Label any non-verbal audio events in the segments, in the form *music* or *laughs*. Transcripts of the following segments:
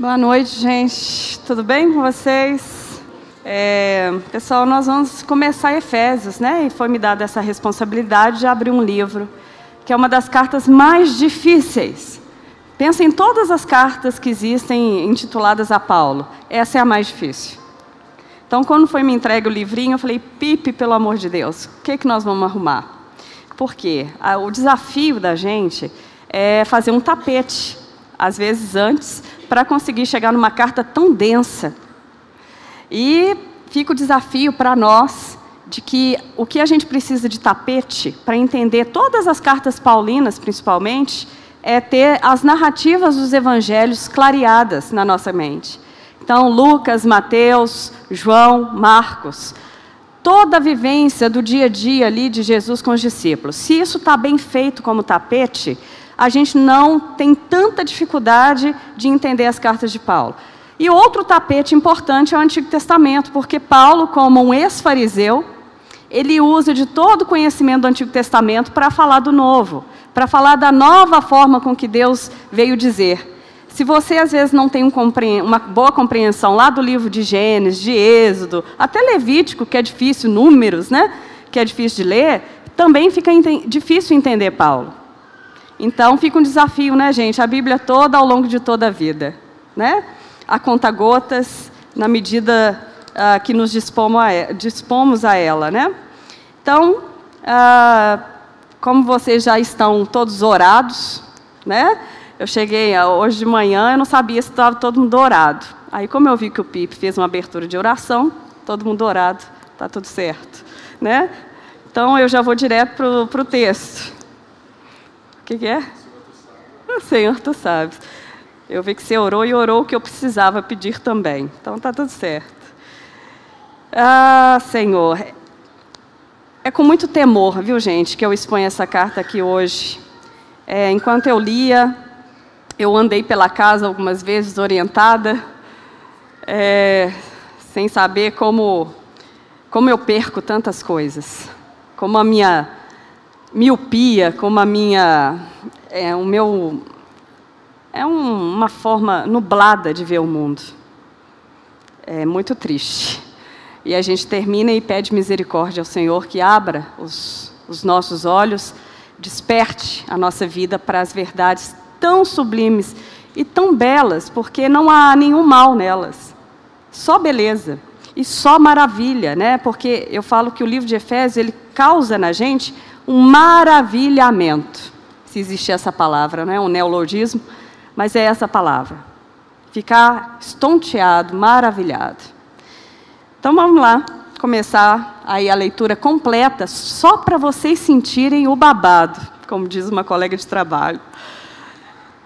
Boa noite, gente. Tudo bem com vocês? É, pessoal, nós vamos começar Efésios, né? E foi me dada essa responsabilidade de abrir um livro, que é uma das cartas mais difíceis. Pensa em todas as cartas que existem intituladas a Paulo. Essa é a mais difícil. Então, quando foi me entregue o livrinho, eu falei, Pipe, pelo amor de Deus, o que, que nós vamos arrumar? Por quê? O desafio da gente é fazer um tapete, às vezes antes, para conseguir chegar numa carta tão densa. E fica o desafio para nós de que o que a gente precisa de tapete para entender todas as cartas paulinas, principalmente, é ter as narrativas dos evangelhos clareadas na nossa mente. Então, Lucas, Mateus, João, Marcos, toda a vivência do dia a dia ali de Jesus com os discípulos. Se isso está bem feito como tapete, a gente não tem tanta dificuldade de entender as cartas de Paulo. E outro tapete importante é o Antigo Testamento, porque Paulo, como um ex-fariseu, ele usa de todo o conhecimento do Antigo Testamento para falar do Novo, para falar da nova forma com que Deus veio dizer. Se você às vezes não tem um uma boa compreensão lá do livro de Gênesis, de Êxodo, até Levítico, que é difícil, Números, né, que é difícil de ler, também fica difícil entender Paulo. Então fica um desafio, né, gente? A Bíblia toda ao longo de toda a vida, né? A conta gotas, na medida uh, que nos dispomos a, ela, né? Então, uh, como vocês já estão todos orados, né? Eu cheguei ah, hoje de manhã, eu não sabia se estava todo mundo orado. Aí, como eu vi que o Pipe fez uma abertura de oração, todo mundo orado, está tudo certo, né? Então, eu já vou direto para o texto que, que é? Senhor, tu sabes. Eu vi que você orou e orou o que eu precisava pedir também. Então está tudo certo. Ah, Senhor. É com muito temor, viu, gente, que eu exponho essa carta aqui hoje. É, enquanto eu lia, eu andei pela casa algumas vezes orientada, é, sem saber como, como eu perco tantas coisas. Como a minha miopia, como a minha, é, o meu, é um, uma forma nublada de ver o mundo. É muito triste. E a gente termina e pede misericórdia ao Senhor que abra os, os nossos olhos, desperte a nossa vida para as verdades tão sublimes e tão belas, porque não há nenhum mal nelas, só beleza e só maravilha, né? Porque eu falo que o livro de Efésios ele causa na gente um maravilhamento, se existe essa palavra, não é um neologismo, mas é essa palavra. Ficar estonteado, maravilhado. Então vamos lá, começar aí a leitura completa, só para vocês sentirem o babado, como diz uma colega de trabalho.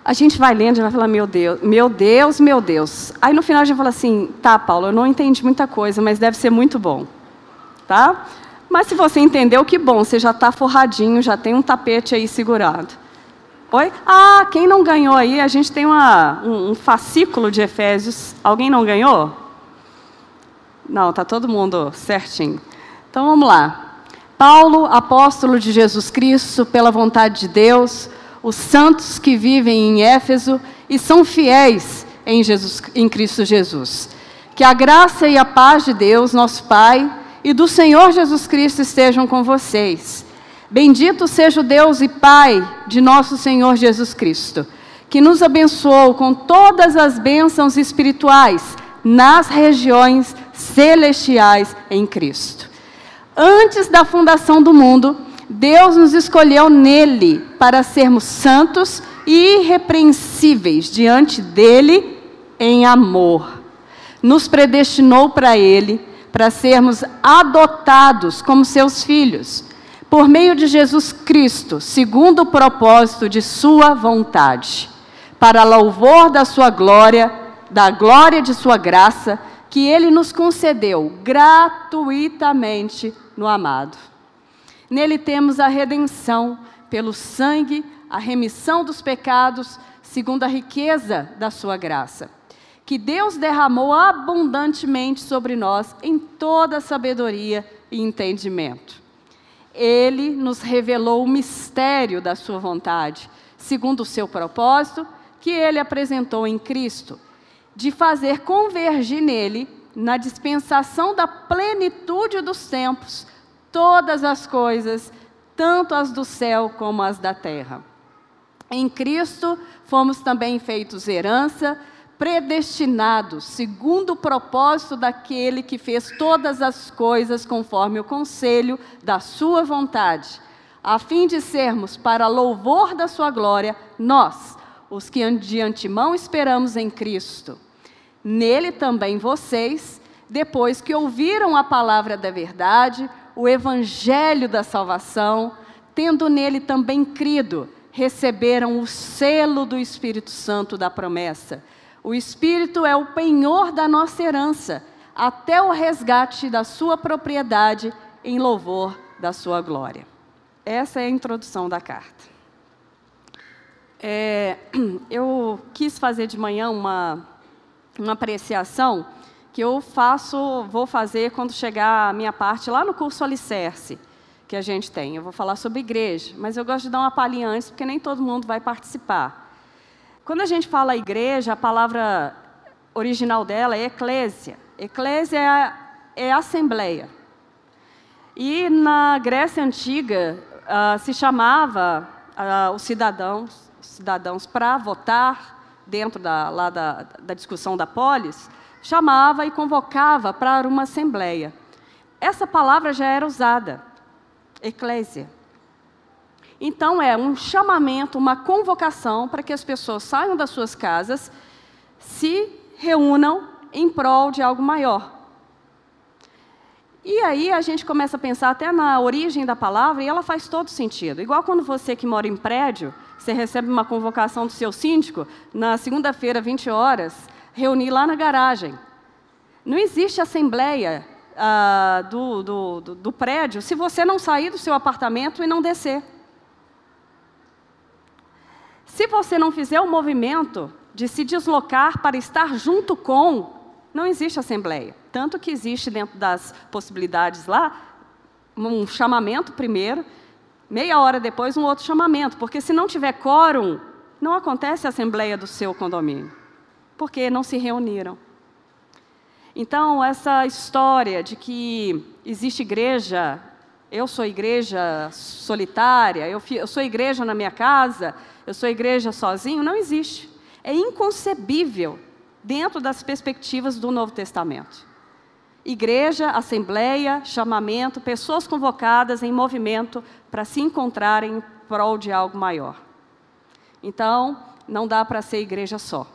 A gente vai lendo e vai falar, meu Deus, meu Deus, meu Deus. Aí no final a gente fala assim, tá, Paulo, eu não entendi muita coisa, mas deve ser muito bom. Tá? Mas se você entendeu, que bom, você já está forradinho, já tem um tapete aí segurado. Oi? Ah, quem não ganhou aí, a gente tem uma, um, um fascículo de Efésios. Alguém não ganhou? Não, está todo mundo certinho. Então vamos lá. Paulo, apóstolo de Jesus Cristo, pela vontade de Deus, os santos que vivem em Éfeso e são fiéis em, Jesus, em Cristo Jesus. Que a graça e a paz de Deus, nosso Pai, e do Senhor Jesus Cristo estejam com vocês. Bendito seja o Deus e Pai de nosso Senhor Jesus Cristo, que nos abençoou com todas as bênçãos espirituais nas regiões celestiais em Cristo. Antes da fundação do mundo, Deus nos escolheu nele para sermos santos e irrepreensíveis diante dele em amor. Nos predestinou para ele para sermos adotados como seus filhos, por meio de Jesus Cristo, segundo o propósito de Sua vontade, para louvor da Sua glória, da glória de Sua graça, que Ele nos concedeu gratuitamente no amado. Nele temos a redenção pelo sangue, a remissão dos pecados, segundo a riqueza da Sua graça que Deus derramou abundantemente sobre nós em toda sabedoria e entendimento. Ele nos revelou o mistério da Sua vontade, segundo o seu propósito, que Ele apresentou em Cristo. de fazer convergir nele, na dispensação da plenitude dos tempos, todas as coisas, tanto as do céu como as da terra. Em Cristo fomos também feitos herança, predestinados, segundo o propósito daquele que fez todas as coisas conforme o conselho da sua vontade, a fim de sermos, para louvor da sua glória, nós, os que de antemão esperamos em Cristo. Nele também vocês, depois que ouviram a palavra da verdade, o evangelho da salvação, tendo nele também crido, receberam o selo do Espírito Santo da promessa. O Espírito é o penhor da nossa herança, até o resgate da sua propriedade em louvor da sua glória. Essa é a introdução da carta. É, *clears throat* eu quis fazer de manhã uma uma apreciação que eu faço, vou fazer quando chegar a minha parte lá no curso Alicerce que a gente tem. Eu vou falar sobre igreja, mas eu gosto de dar uma palhinha antes porque nem todo mundo vai participar. Quando a gente fala igreja, a palavra original dela é eclésia. Eclésia é, é assembleia. E na Grécia Antiga uh, se chamava uh, os cidadãos, cidadãos para votar dentro da, lá da, da discussão da polis, chamava e convocava para uma assembleia. Essa palavra já era usada, eclésia. Então é um chamamento, uma convocação para que as pessoas saiam das suas casas, se reúnam em prol de algo maior. E aí a gente começa a pensar até na origem da palavra e ela faz todo sentido. Igual quando você que mora em prédio, você recebe uma convocação do seu síndico, na segunda-feira, 20 horas, reunir lá na garagem. Não existe assembleia ah, do, do, do, do prédio se você não sair do seu apartamento e não descer. Se você não fizer o movimento de se deslocar para estar junto com, não existe assembleia. Tanto que existe dentro das possibilidades lá um chamamento primeiro, meia hora depois um outro chamamento, porque se não tiver quórum, não acontece a assembleia do seu condomínio, porque não se reuniram. Então, essa história de que existe igreja, eu sou igreja solitária, eu, eu sou igreja na minha casa, eu sou igreja sozinho, não existe. É inconcebível dentro das perspectivas do Novo Testamento. Igreja, assembleia, chamamento, pessoas convocadas em movimento para se encontrarem em prol de algo maior. Então, não dá para ser igreja só.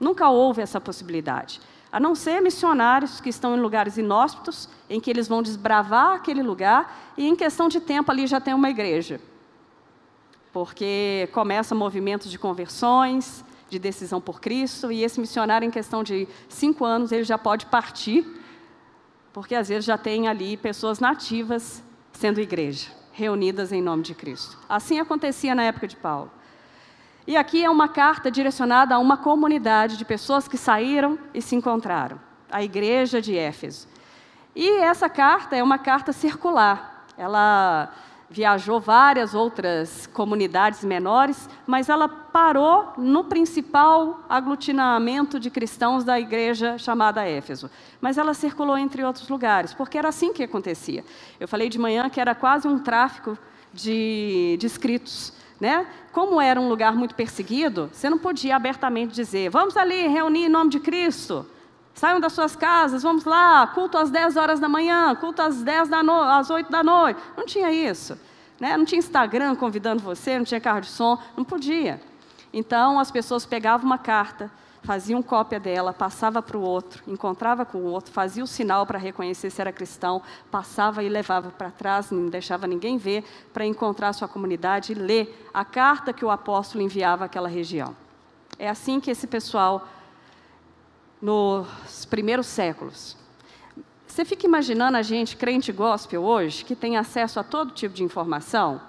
Nunca houve essa possibilidade. A não ser missionários que estão em lugares inóspitos, em que eles vão desbravar aquele lugar, e em questão de tempo ali já tem uma igreja. Porque começa movimentos de conversões, de decisão por Cristo, e esse missionário, em questão de cinco anos, ele já pode partir, porque às vezes já tem ali pessoas nativas sendo igreja, reunidas em nome de Cristo. Assim acontecia na época de Paulo. E aqui é uma carta direcionada a uma comunidade de pessoas que saíram e se encontraram, a igreja de Éfeso. E essa carta é uma carta circular. Ela viajou várias outras comunidades menores, mas ela parou no principal aglutinamento de cristãos da igreja chamada Éfeso. Mas ela circulou entre outros lugares, porque era assim que acontecia. Eu falei de manhã que era quase um tráfico de, de escritos. Né? Como era um lugar muito perseguido, você não podia abertamente dizer: vamos ali reunir em nome de Cristo. Saiam das suas casas, vamos lá, culto às 10 horas da manhã, culto às 10 da no... às 8 da noite. Não tinha isso. Né? Não tinha Instagram convidando você, não tinha carro de som, não podia. Então as pessoas pegavam uma carta, faziam cópia dela, passava para o outro, encontrava com o outro, fazia o sinal para reconhecer se era cristão, passava e levava para trás, não deixava ninguém ver, para encontrar sua comunidade e ler a carta que o apóstolo enviava àquela região. É assim que esse pessoal nos primeiros séculos. Você fica imaginando a gente, crente gospel hoje, que tem acesso a todo tipo de informação,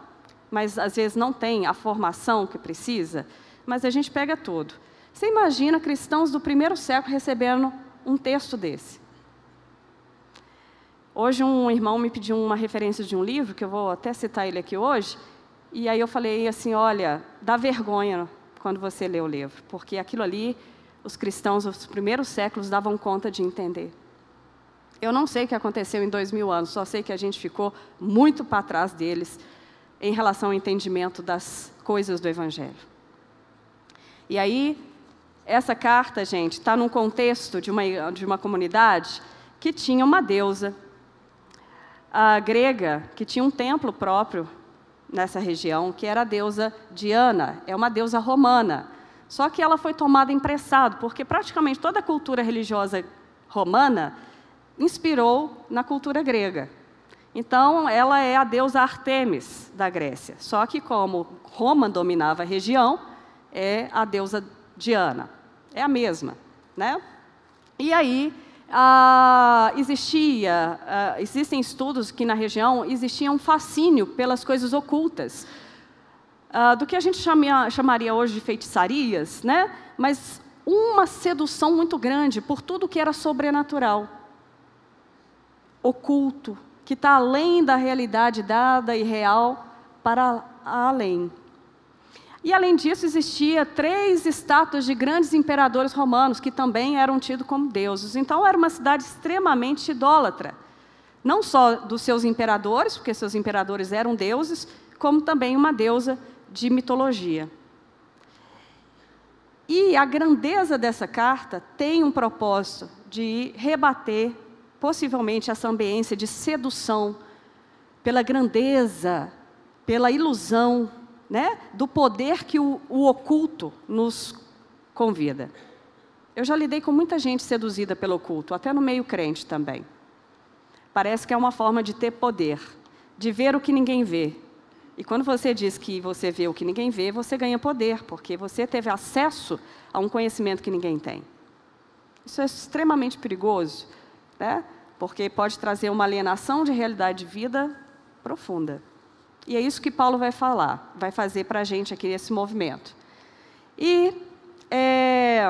mas às vezes não tem a formação que precisa, mas a gente pega tudo. Você imagina cristãos do primeiro século recebendo um texto desse? Hoje um irmão me pediu uma referência de um livro, que eu vou até citar ele aqui hoje, e aí eu falei assim, olha, dá vergonha quando você lê o livro, porque aquilo ali os cristãos dos primeiros séculos davam conta de entender. Eu não sei o que aconteceu em dois mil anos, só sei que a gente ficou muito para trás deles em relação ao entendimento das coisas do Evangelho. E aí, essa carta, gente, está num contexto de uma, de uma comunidade que tinha uma deusa a grega, que tinha um templo próprio nessa região, que era a deusa Diana, é uma deusa romana. Só que ela foi tomada emprestado, porque praticamente toda a cultura religiosa romana inspirou na cultura grega. Então, ela é a deusa Artemis da Grécia. Só que, como Roma dominava a região, é a deusa Diana. É a mesma. Né? E aí, ah, existia, ah, existem estudos que na região existia um fascínio pelas coisas ocultas. Ah, do que a gente chamaria hoje de feitiçarias, né? mas uma sedução muito grande por tudo que era sobrenatural, oculto, que está além da realidade dada e real para além. E além disso, existia três estátuas de grandes imperadores romanos que também eram tidos como deuses. Então era uma cidade extremamente idólatra. Não só dos seus imperadores, porque seus imperadores eram deuses, como também uma deusa de mitologia. E a grandeza dessa carta tem um propósito de rebater possivelmente essa ambiência de sedução pela grandeza, pela ilusão, né, do poder que o, o oculto nos convida. Eu já lidei com muita gente seduzida pelo oculto, até no meio crente também. Parece que é uma forma de ter poder, de ver o que ninguém vê. E quando você diz que você vê o que ninguém vê, você ganha poder, porque você teve acesso a um conhecimento que ninguém tem. Isso é extremamente perigoso, né? porque pode trazer uma alienação de realidade de vida profunda. E é isso que Paulo vai falar, vai fazer para a gente aqui esse movimento. E é,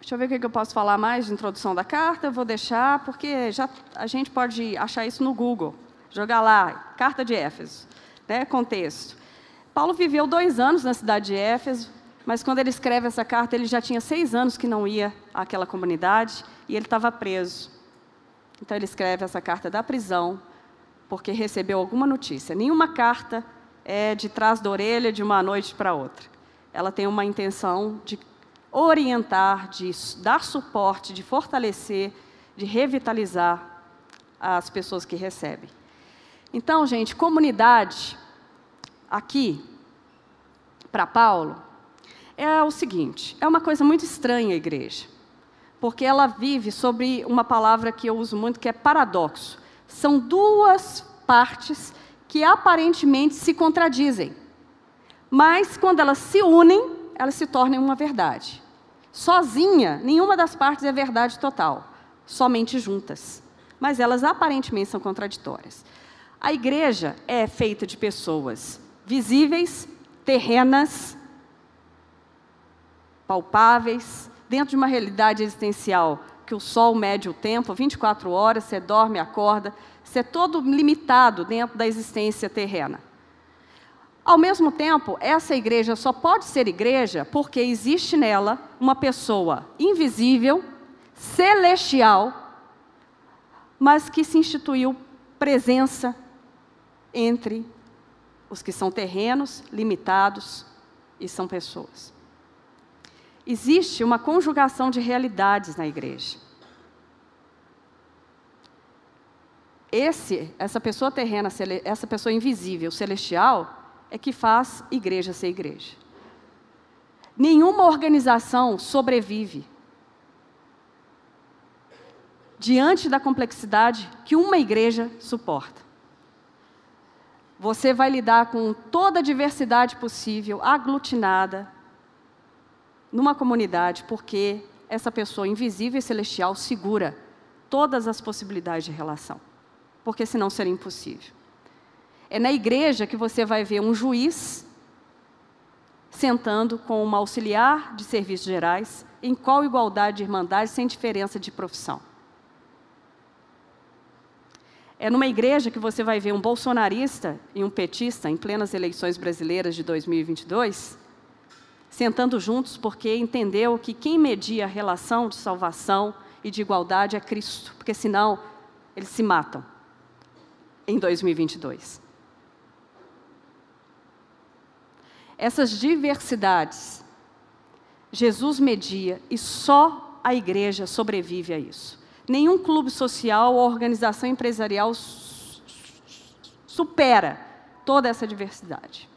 deixa eu ver o que eu posso falar mais de introdução da carta. Eu vou deixar porque já a gente pode achar isso no Google, jogar lá, carta de Éfeso, né, contexto. Paulo viveu dois anos na cidade de Éfeso, mas quando ele escreve essa carta, ele já tinha seis anos que não ia àquela comunidade e ele estava preso. Então ele escreve essa carta da prisão, porque recebeu alguma notícia. Nenhuma carta é de trás da orelha de uma noite para outra. Ela tem uma intenção de orientar, de dar suporte, de fortalecer, de revitalizar as pessoas que recebem. Então, gente, comunidade aqui para Paulo é o seguinte: é uma coisa muito estranha a igreja porque ela vive sobre uma palavra que eu uso muito, que é paradoxo. São duas partes que aparentemente se contradizem, mas quando elas se unem, elas se tornam uma verdade. Sozinha, nenhuma das partes é verdade total, somente juntas. Mas elas aparentemente são contraditórias. A igreja é feita de pessoas visíveis, terrenas, palpáveis, dentro de uma realidade existencial que o sol mede o tempo, 24 horas, você dorme, acorda, você é todo limitado dentro da existência terrena. Ao mesmo tempo, essa igreja só pode ser igreja porque existe nela uma pessoa invisível, celestial, mas que se instituiu presença entre os que são terrenos, limitados e são pessoas existe uma conjugação de realidades na igreja. Esse, essa pessoa terrena, essa pessoa invisível, celestial, é que faz igreja ser igreja. Nenhuma organização sobrevive diante da complexidade que uma igreja suporta. Você vai lidar com toda a diversidade possível, aglutinada, numa comunidade, porque essa pessoa invisível e celestial segura todas as possibilidades de relação, porque senão seria impossível. É na igreja que você vai ver um juiz sentando com uma auxiliar de serviços gerais, em qual igualdade de irmandade, sem diferença de profissão. É numa igreja que você vai ver um bolsonarista e um petista em plenas eleições brasileiras de 2022 sentando juntos porque entendeu que quem media a relação de salvação e de igualdade é Cristo, porque senão eles se matam em 2022. Essas diversidades, Jesus media e só a igreja sobrevive a isso. Nenhum clube social ou organização empresarial supera toda essa diversidade.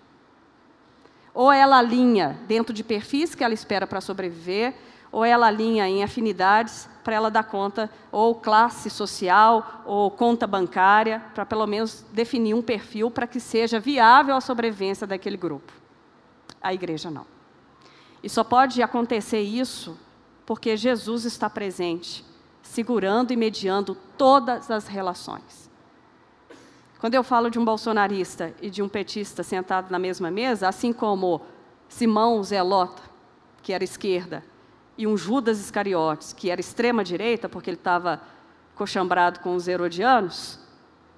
Ou ela alinha dentro de perfis que ela espera para sobreviver, ou ela alinha em afinidades para ela dar conta, ou classe social, ou conta bancária, para pelo menos definir um perfil para que seja viável a sobrevivência daquele grupo. A igreja não. E só pode acontecer isso porque Jesus está presente, segurando e mediando todas as relações. Quando eu falo de um bolsonarista e de um petista sentado na mesma mesa, assim como Simão Zelota, que era esquerda, e um Judas Iscariotes, que era extrema-direita, porque ele estava cochambrado com os herodianos,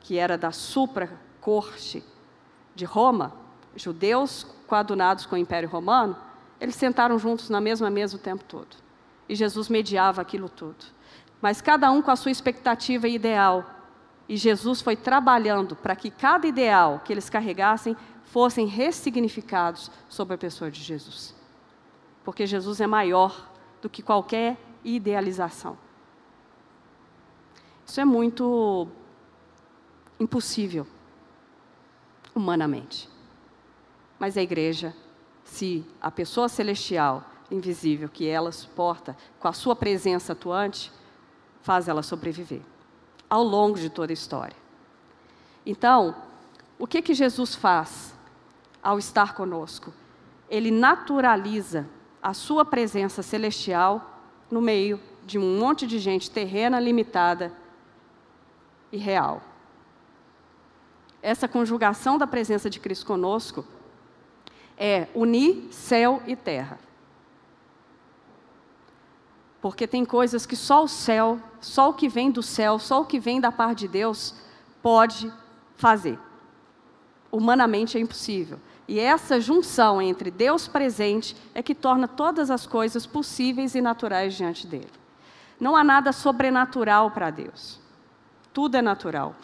que era da supra-corte de Roma, judeus coadunados com o Império Romano, eles sentaram juntos na mesma mesa o tempo todo. E Jesus mediava aquilo tudo. Mas cada um com a sua expectativa ideal. E Jesus foi trabalhando para que cada ideal que eles carregassem fossem ressignificados sobre a pessoa de Jesus. Porque Jesus é maior do que qualquer idealização. Isso é muito impossível, humanamente. Mas a igreja, se a pessoa celestial, invisível, que ela suporta, com a sua presença atuante, faz ela sobreviver, ao longo de toda a história. Então, o que que Jesus faz ao estar conosco? Ele naturaliza a sua presença celestial no meio de um monte de gente terrena, limitada e real. Essa conjugação da presença de Cristo conosco é unir céu e terra. Porque tem coisas que só o céu, só o que vem do céu, só o que vem da parte de Deus pode fazer. Humanamente é impossível. E essa junção entre Deus presente é que torna todas as coisas possíveis e naturais diante dele. Não há nada sobrenatural para Deus. Tudo é natural,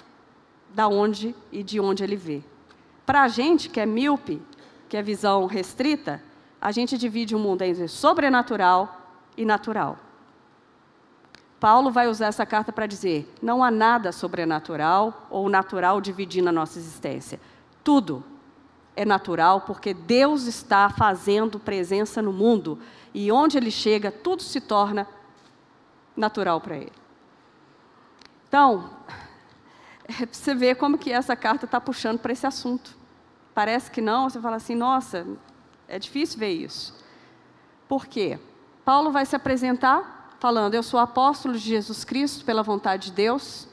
da onde e de onde ele vê. Para a gente que é míope, que é visão restrita, a gente divide o mundo entre sobrenatural e natural. Paulo vai usar essa carta para dizer: não há nada sobrenatural ou natural dividindo a nossa existência. Tudo é natural porque Deus está fazendo presença no mundo e onde ele chega, tudo se torna natural para ele. Então, é *laughs* você vê como que essa carta está puxando para esse assunto. Parece que não, você fala assim, nossa, é difícil ver isso. Por quê? Paulo vai se apresentar falando, eu sou apóstolo de Jesus Cristo pela vontade de Deus.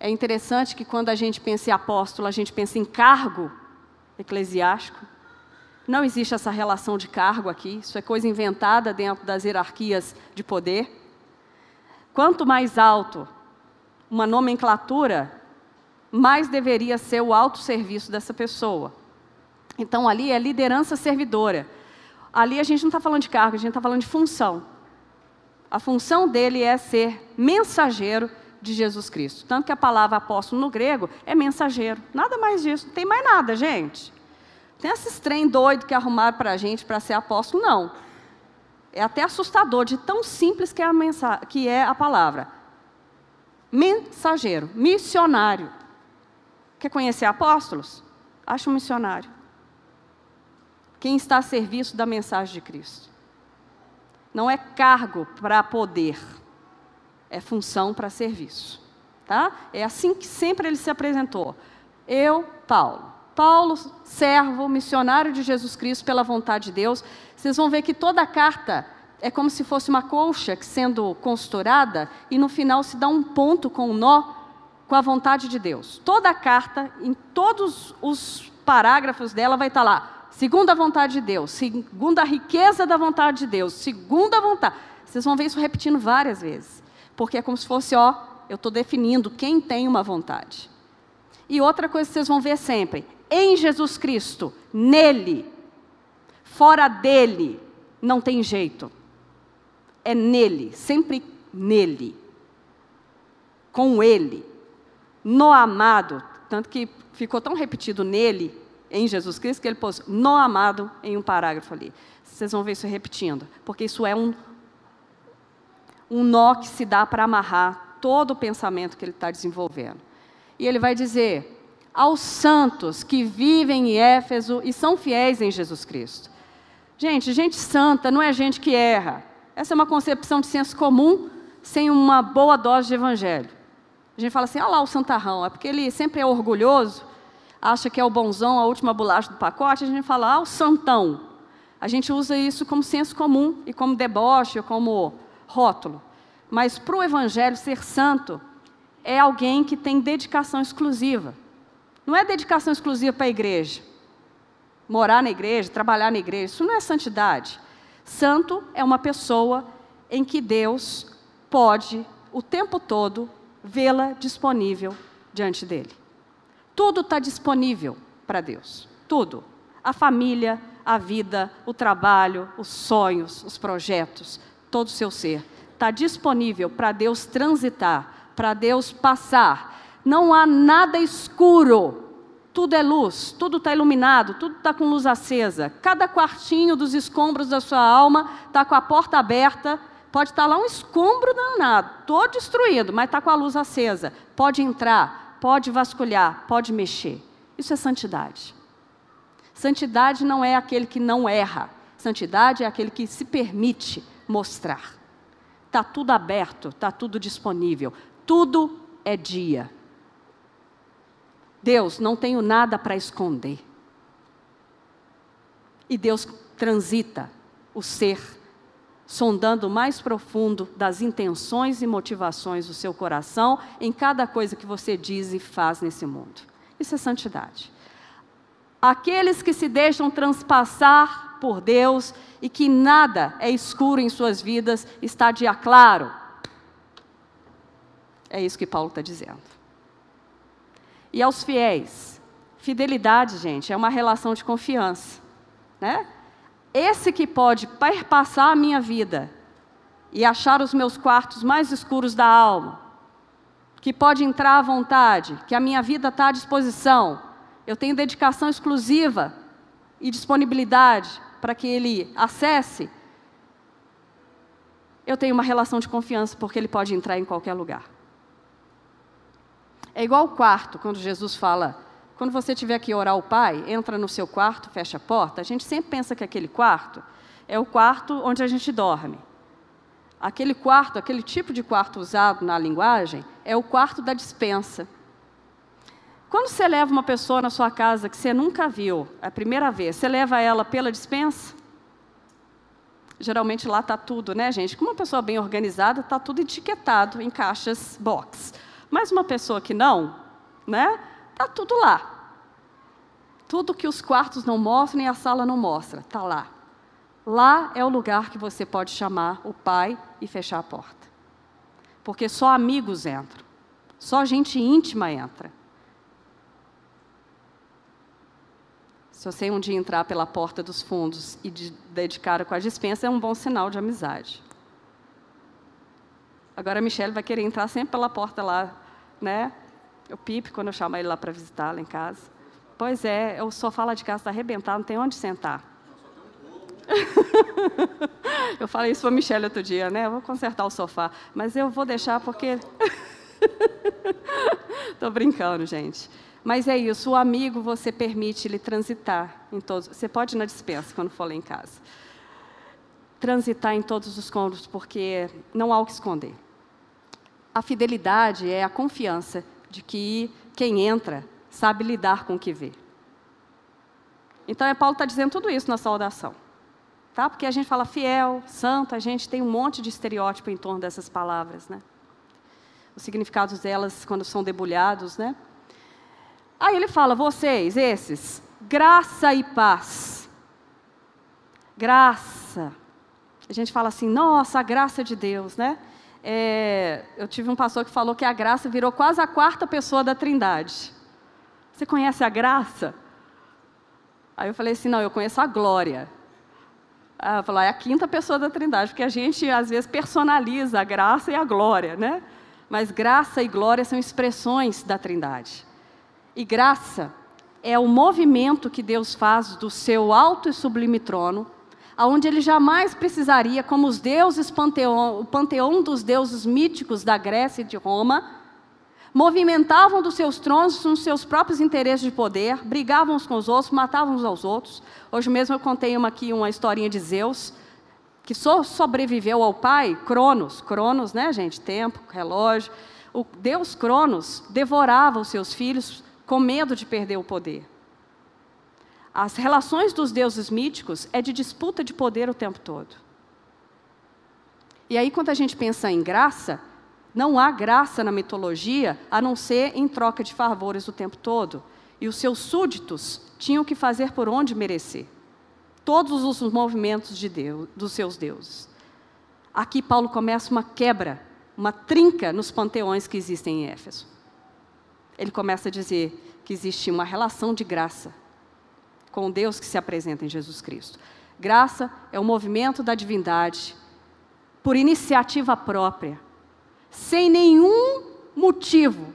É interessante que quando a gente pensa em apóstolo, a gente pensa em cargo, eclesiástico. Não existe essa relação de cargo aqui, isso é coisa inventada dentro das hierarquias de poder. Quanto mais alto uma nomenclatura, mais deveria ser o autosserviço dessa pessoa. Então ali é liderança servidora. Ali a gente não está falando de cargo, a gente está falando de função. A função dele é ser mensageiro de Jesus Cristo. Tanto que a palavra apóstolo no grego é mensageiro. Nada mais disso, não tem mais nada, gente. Tem esses trem doido que arrumaram para a gente para ser apóstolo, não. É até assustador de tão simples que é a, que é a palavra. Mensageiro, missionário. Quer conhecer apóstolos? Acha um missionário. Quem está a serviço da mensagem de Cristo. Não é cargo para poder é função para serviço. Tá? É assim que sempre ele se apresentou. Eu, Paulo. Paulo, servo, missionário de Jesus Cristo pela vontade de Deus. Vocês vão ver que toda a carta é como se fosse uma colcha sendo costurada e no final se dá um ponto com um nó com a vontade de Deus. Toda a carta, em todos os parágrafos dela, vai estar lá. Segundo a vontade de Deus, segundo a riqueza da vontade de Deus, segundo a vontade. Vocês vão ver isso repetindo várias vezes porque é como se fosse, ó, eu estou definindo quem tem uma vontade. E outra coisa que vocês vão ver sempre: em Jesus Cristo, nele, Fora dele não tem jeito. É nele, sempre nele. Com ele. No amado. Tanto que ficou tão repetido nele, em Jesus Cristo, que ele pôs no amado em um parágrafo ali. Vocês vão ver isso repetindo. Porque isso é um, um nó que se dá para amarrar todo o pensamento que ele está desenvolvendo. E ele vai dizer aos santos que vivem em Éfeso e são fiéis em Jesus Cristo. Gente, gente santa não é gente que erra. Essa é uma concepção de senso comum sem uma boa dose de evangelho. A gente fala assim, olha lá o santarrão, é porque ele sempre é orgulhoso, acha que é o bonzão, a última bolacha do pacote, a gente fala, ah, o santão. A gente usa isso como senso comum e como deboche, ou como rótulo. Mas para o Evangelho, ser santo é alguém que tem dedicação exclusiva. Não é dedicação exclusiva para a igreja. Morar na igreja, trabalhar na igreja, isso não é santidade. Santo é uma pessoa em que Deus pode, o tempo todo, vê-la disponível diante dele. Tudo está disponível para Deus. Tudo. A família, a vida, o trabalho, os sonhos, os projetos, todo o seu ser está disponível para Deus transitar, para Deus passar. Não há nada escuro. Tudo é luz, tudo está iluminado, tudo está com luz acesa. Cada quartinho dos escombros da sua alma está com a porta aberta. Pode estar tá lá um escombro danado, todo destruído, mas está com a luz acesa. Pode entrar, pode vasculhar, pode mexer. Isso é santidade. Santidade não é aquele que não erra. Santidade é aquele que se permite mostrar. Está tudo aberto, está tudo disponível. Tudo é dia. Deus, não tenho nada para esconder. E Deus transita o ser, sondando mais profundo das intenções e motivações do seu coração em cada coisa que você diz e faz nesse mundo. Isso é santidade. Aqueles que se deixam transpassar por Deus e que nada é escuro em suas vidas, está dia claro. É isso que Paulo está dizendo. E aos fiéis, fidelidade, gente, é uma relação de confiança, né? Esse que pode perpassar a minha vida e achar os meus quartos mais escuros da alma, que pode entrar à vontade, que a minha vida está à disposição, eu tenho dedicação exclusiva e disponibilidade para que ele acesse, eu tenho uma relação de confiança, porque ele pode entrar em qualquer lugar. É igual o quarto, quando Jesus fala, quando você tiver que orar ao Pai, entra no seu quarto, fecha a porta. A gente sempre pensa que aquele quarto é o quarto onde a gente dorme. Aquele quarto, aquele tipo de quarto usado na linguagem, é o quarto da dispensa. Quando você leva uma pessoa na sua casa que você nunca viu, a primeira vez, você leva ela pela dispensa? Geralmente lá está tudo, né, gente? Como uma pessoa bem organizada, está tudo etiquetado em caixas box. Mas uma pessoa que não, né? Está tudo lá. Tudo que os quartos não mostram e a sala não mostra, está lá. Lá é o lugar que você pode chamar o pai e fechar a porta. Porque só amigos entram. Só gente íntima entra. Se você um dia entrar pela porta dos fundos e de, dedicar com a dispensa, é um bom sinal de amizade. Agora a Michelle vai querer entrar sempre pela porta lá, né? O Pipe, quando eu chamo ele lá para visitar lá em casa. Pois é, o sofá lá de casa está arrebentado, não tem onde sentar. *laughs* eu falei isso para a Michelle outro dia, né? Eu vou consertar o sofá, mas eu vou deixar porque. *laughs* Estou brincando, gente. Mas é isso, o amigo você permite ele transitar em todos. Você pode ir na dispensa quando for lá em casa. Transitar em todos os cômodos, porque não há o que esconder. A fidelidade é a confiança de que quem entra sabe lidar com o que vê. Então, é Paulo está dizendo tudo isso na saudação. Tá? Porque a gente fala fiel, santo, a gente tem um monte de estereótipo em torno dessas palavras. Né? Os significados delas, quando são debulhados, né? Aí ele fala: vocês, esses, graça e paz. Graça. A gente fala assim, nossa, a graça de Deus, né? É, eu tive um pastor que falou que a graça virou quase a quarta pessoa da Trindade. Você conhece a graça? Aí eu falei assim: não, eu conheço a glória. Ah, falar, é a quinta pessoa da Trindade, porque a gente às vezes personaliza a graça e a glória, né? Mas graça e glória são expressões da Trindade. E graça é o movimento que Deus faz do seu alto e sublime trono, aonde ele jamais precisaria, como os deuses panteão, o panteão dos deuses míticos da Grécia e de Roma, movimentavam dos seus tronos nos seus próprios interesses de poder, brigavam uns com os outros, matavam uns aos outros. Hoje mesmo eu contei uma, aqui uma historinha de Zeus, que só sobreviveu ao pai, Cronos. Cronos, né, gente? Tempo, relógio. O deus Cronos devorava os seus filhos com medo de perder o poder. As relações dos deuses míticos é de disputa de poder o tempo todo. E aí, quando a gente pensa em graça, não há graça na mitologia a não ser em troca de favores o tempo todo. E os seus súditos tinham que fazer por onde merecer. Todos os movimentos de Deus, dos seus deuses. Aqui Paulo começa uma quebra, uma trinca nos panteões que existem em Éfeso. Ele começa a dizer que existe uma relação de graça com Deus que se apresenta em Jesus Cristo. Graça é o movimento da divindade por iniciativa própria sem nenhum motivo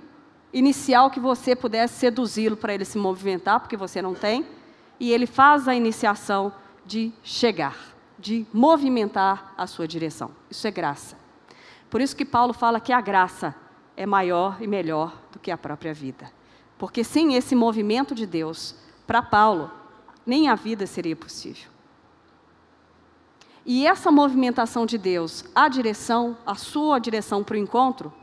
inicial que você pudesse seduzi-lo para ele se movimentar, porque você não tem, e ele faz a iniciação de chegar, de movimentar a sua direção. Isso é graça. Por isso que Paulo fala que a graça é maior e melhor do que a própria vida. Porque sem esse movimento de Deus, para Paulo, nem a vida seria possível. E essa movimentação de Deus, a direção, a sua direção para o encontro,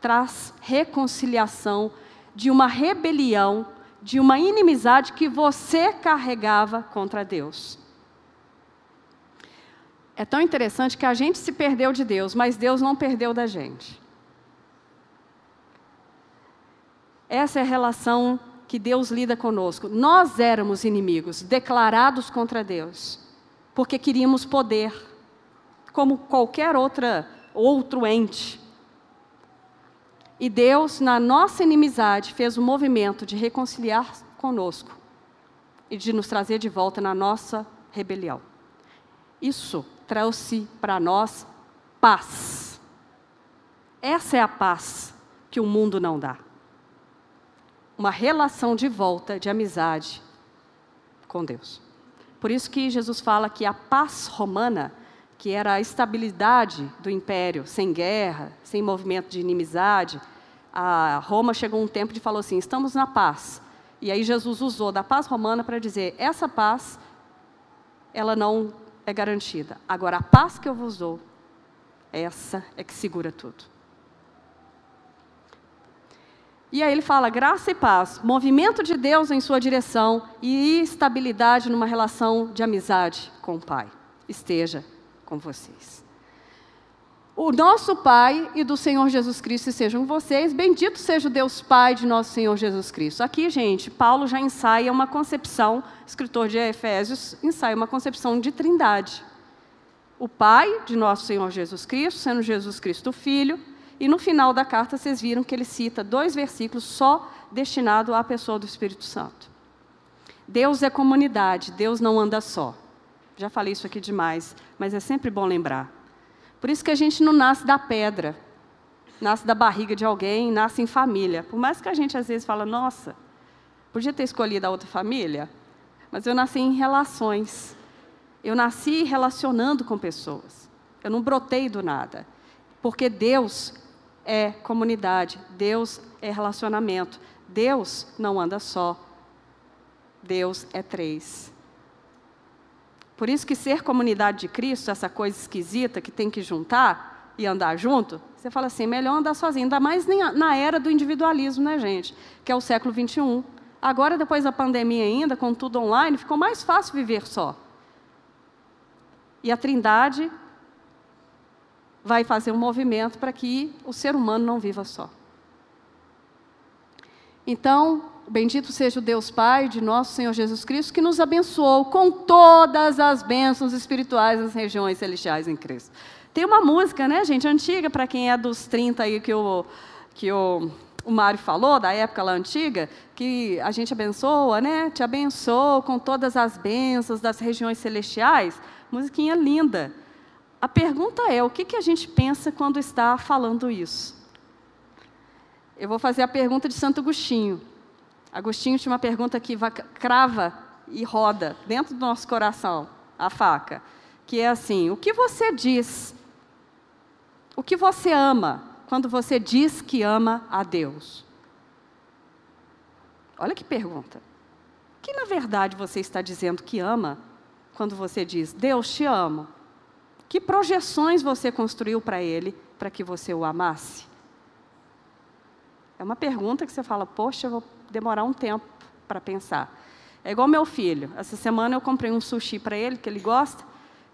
traz reconciliação de uma rebelião, de uma inimizade que você carregava contra Deus. É tão interessante que a gente se perdeu de Deus, mas Deus não perdeu da gente. Essa é a relação que Deus lida conosco. Nós éramos inimigos, declarados contra Deus porque queríamos poder, como qualquer outra outro ente. E Deus, na nossa inimizade, fez o um movimento de reconciliar conosco e de nos trazer de volta na nossa rebelião. Isso trouxe para nós paz. Essa é a paz que o mundo não dá. Uma relação de volta de amizade com Deus. Por isso que Jesus fala que a paz romana, que era a estabilidade do império, sem guerra, sem movimento de inimizade, a Roma chegou um tempo de falou assim: estamos na paz. E aí Jesus usou da paz romana para dizer: essa paz, ela não é garantida. Agora, a paz que eu vos dou, essa é que segura tudo. E aí ele fala graça e paz, movimento de Deus em sua direção e estabilidade numa relação de amizade com o Pai. Esteja com vocês. O nosso Pai e do Senhor Jesus Cristo sejam vocês. Bendito seja o Deus Pai de nosso Senhor Jesus Cristo. Aqui, gente, Paulo já ensaia uma concepção, escritor de Efésios, ensaia uma concepção de trindade. O Pai de nosso Senhor Jesus Cristo, sendo Jesus Cristo o Filho, e no final da carta, vocês viram que ele cita dois versículos só destinados à pessoa do Espírito Santo. Deus é comunidade, Deus não anda só. Já falei isso aqui demais, mas é sempre bom lembrar. Por isso que a gente não nasce da pedra, nasce da barriga de alguém, nasce em família. Por mais que a gente às vezes fala, nossa, podia ter escolhido a outra família, mas eu nasci em relações. Eu nasci relacionando com pessoas. Eu não brotei do nada. Porque Deus é comunidade, Deus é relacionamento. Deus não anda só. Deus é três. Por isso que ser comunidade de Cristo, essa coisa esquisita que tem que juntar e andar junto, você fala assim, melhor andar sozinho, ainda mais na era do individualismo, né, gente? Que é o século 21. Agora, depois da pandemia ainda, com tudo online, ficou mais fácil viver só. E a Trindade vai fazer um movimento para que o ser humano não viva só. Então, bendito seja o Deus Pai de nosso Senhor Jesus Cristo, que nos abençoou com todas as bênçãos espirituais nas regiões celestiais em Cristo. Tem uma música, né, gente, antiga, para quem é dos 30 aí que o, que o, o Mário falou, da época lá antiga, que a gente abençoa, né? Te abençoou com todas as bênçãos das regiões celestiais. Musiquinha linda. A pergunta é: o que, que a gente pensa quando está falando isso? Eu vou fazer a pergunta de Santo Agostinho. Agostinho tinha uma pergunta que crava e roda dentro do nosso coração, a faca, que é assim: o que você diz? O que você ama quando você diz que ama a Deus? Olha que pergunta. O que na verdade você está dizendo que ama quando você diz Deus te amo? Que projeções você construiu para ele para que você o amasse? É uma pergunta que você fala, poxa, eu vou demorar um tempo para pensar. É igual meu filho. Essa semana eu comprei um sushi para ele, que ele gosta.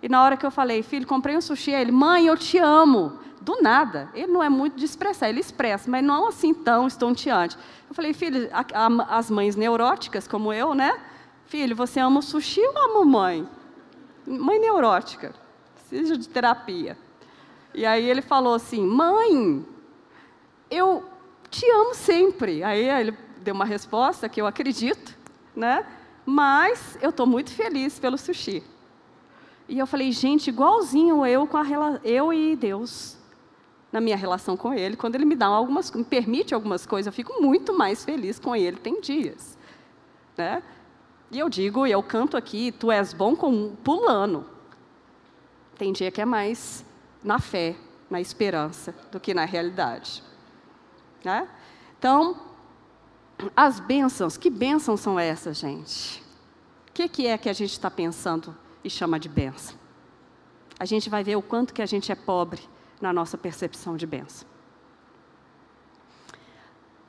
E na hora que eu falei, filho, comprei um sushi, ele, mãe, eu te amo. Do nada. Ele não é muito de expressar, ele expressa, mas não assim tão estonteante. Eu falei, filho, a, a, as mães neuróticas como eu, né? Filho, você ama o sushi ou ama mãe? Mãe neurótica precisa de terapia. E aí ele falou assim: Mãe, eu te amo sempre. Aí ele deu uma resposta que eu acredito, né? Mas eu estou muito feliz pelo sushi. E eu falei, gente, igualzinho eu com a eu e Deus na minha relação com Ele, quando Ele me dá algumas, me permite algumas coisas, eu fico muito mais feliz com Ele. Tem dias, né? E eu digo, e eu canto aqui, tu és bom com pulando. Tem dia que é mais na fé, na esperança, do que na realidade. Né? Então, as bênçãos, que bênçãos são essas, gente? O que, que é que a gente está pensando e chama de bênção? A gente vai ver o quanto que a gente é pobre na nossa percepção de bênção.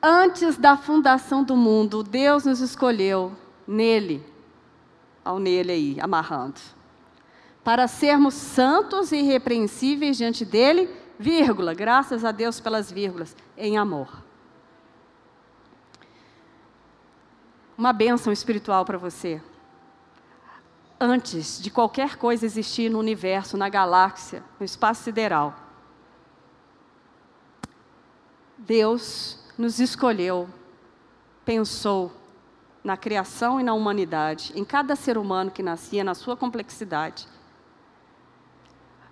Antes da fundação do mundo, Deus nos escolheu nele, ao nele aí, amarrando para sermos santos e irrepreensíveis diante dele, vírgula, graças a Deus pelas vírgulas, em amor. Uma bênção espiritual para você. Antes de qualquer coisa existir no universo, na galáxia, no espaço sideral, Deus nos escolheu, pensou na criação e na humanidade, em cada ser humano que nascia, na sua complexidade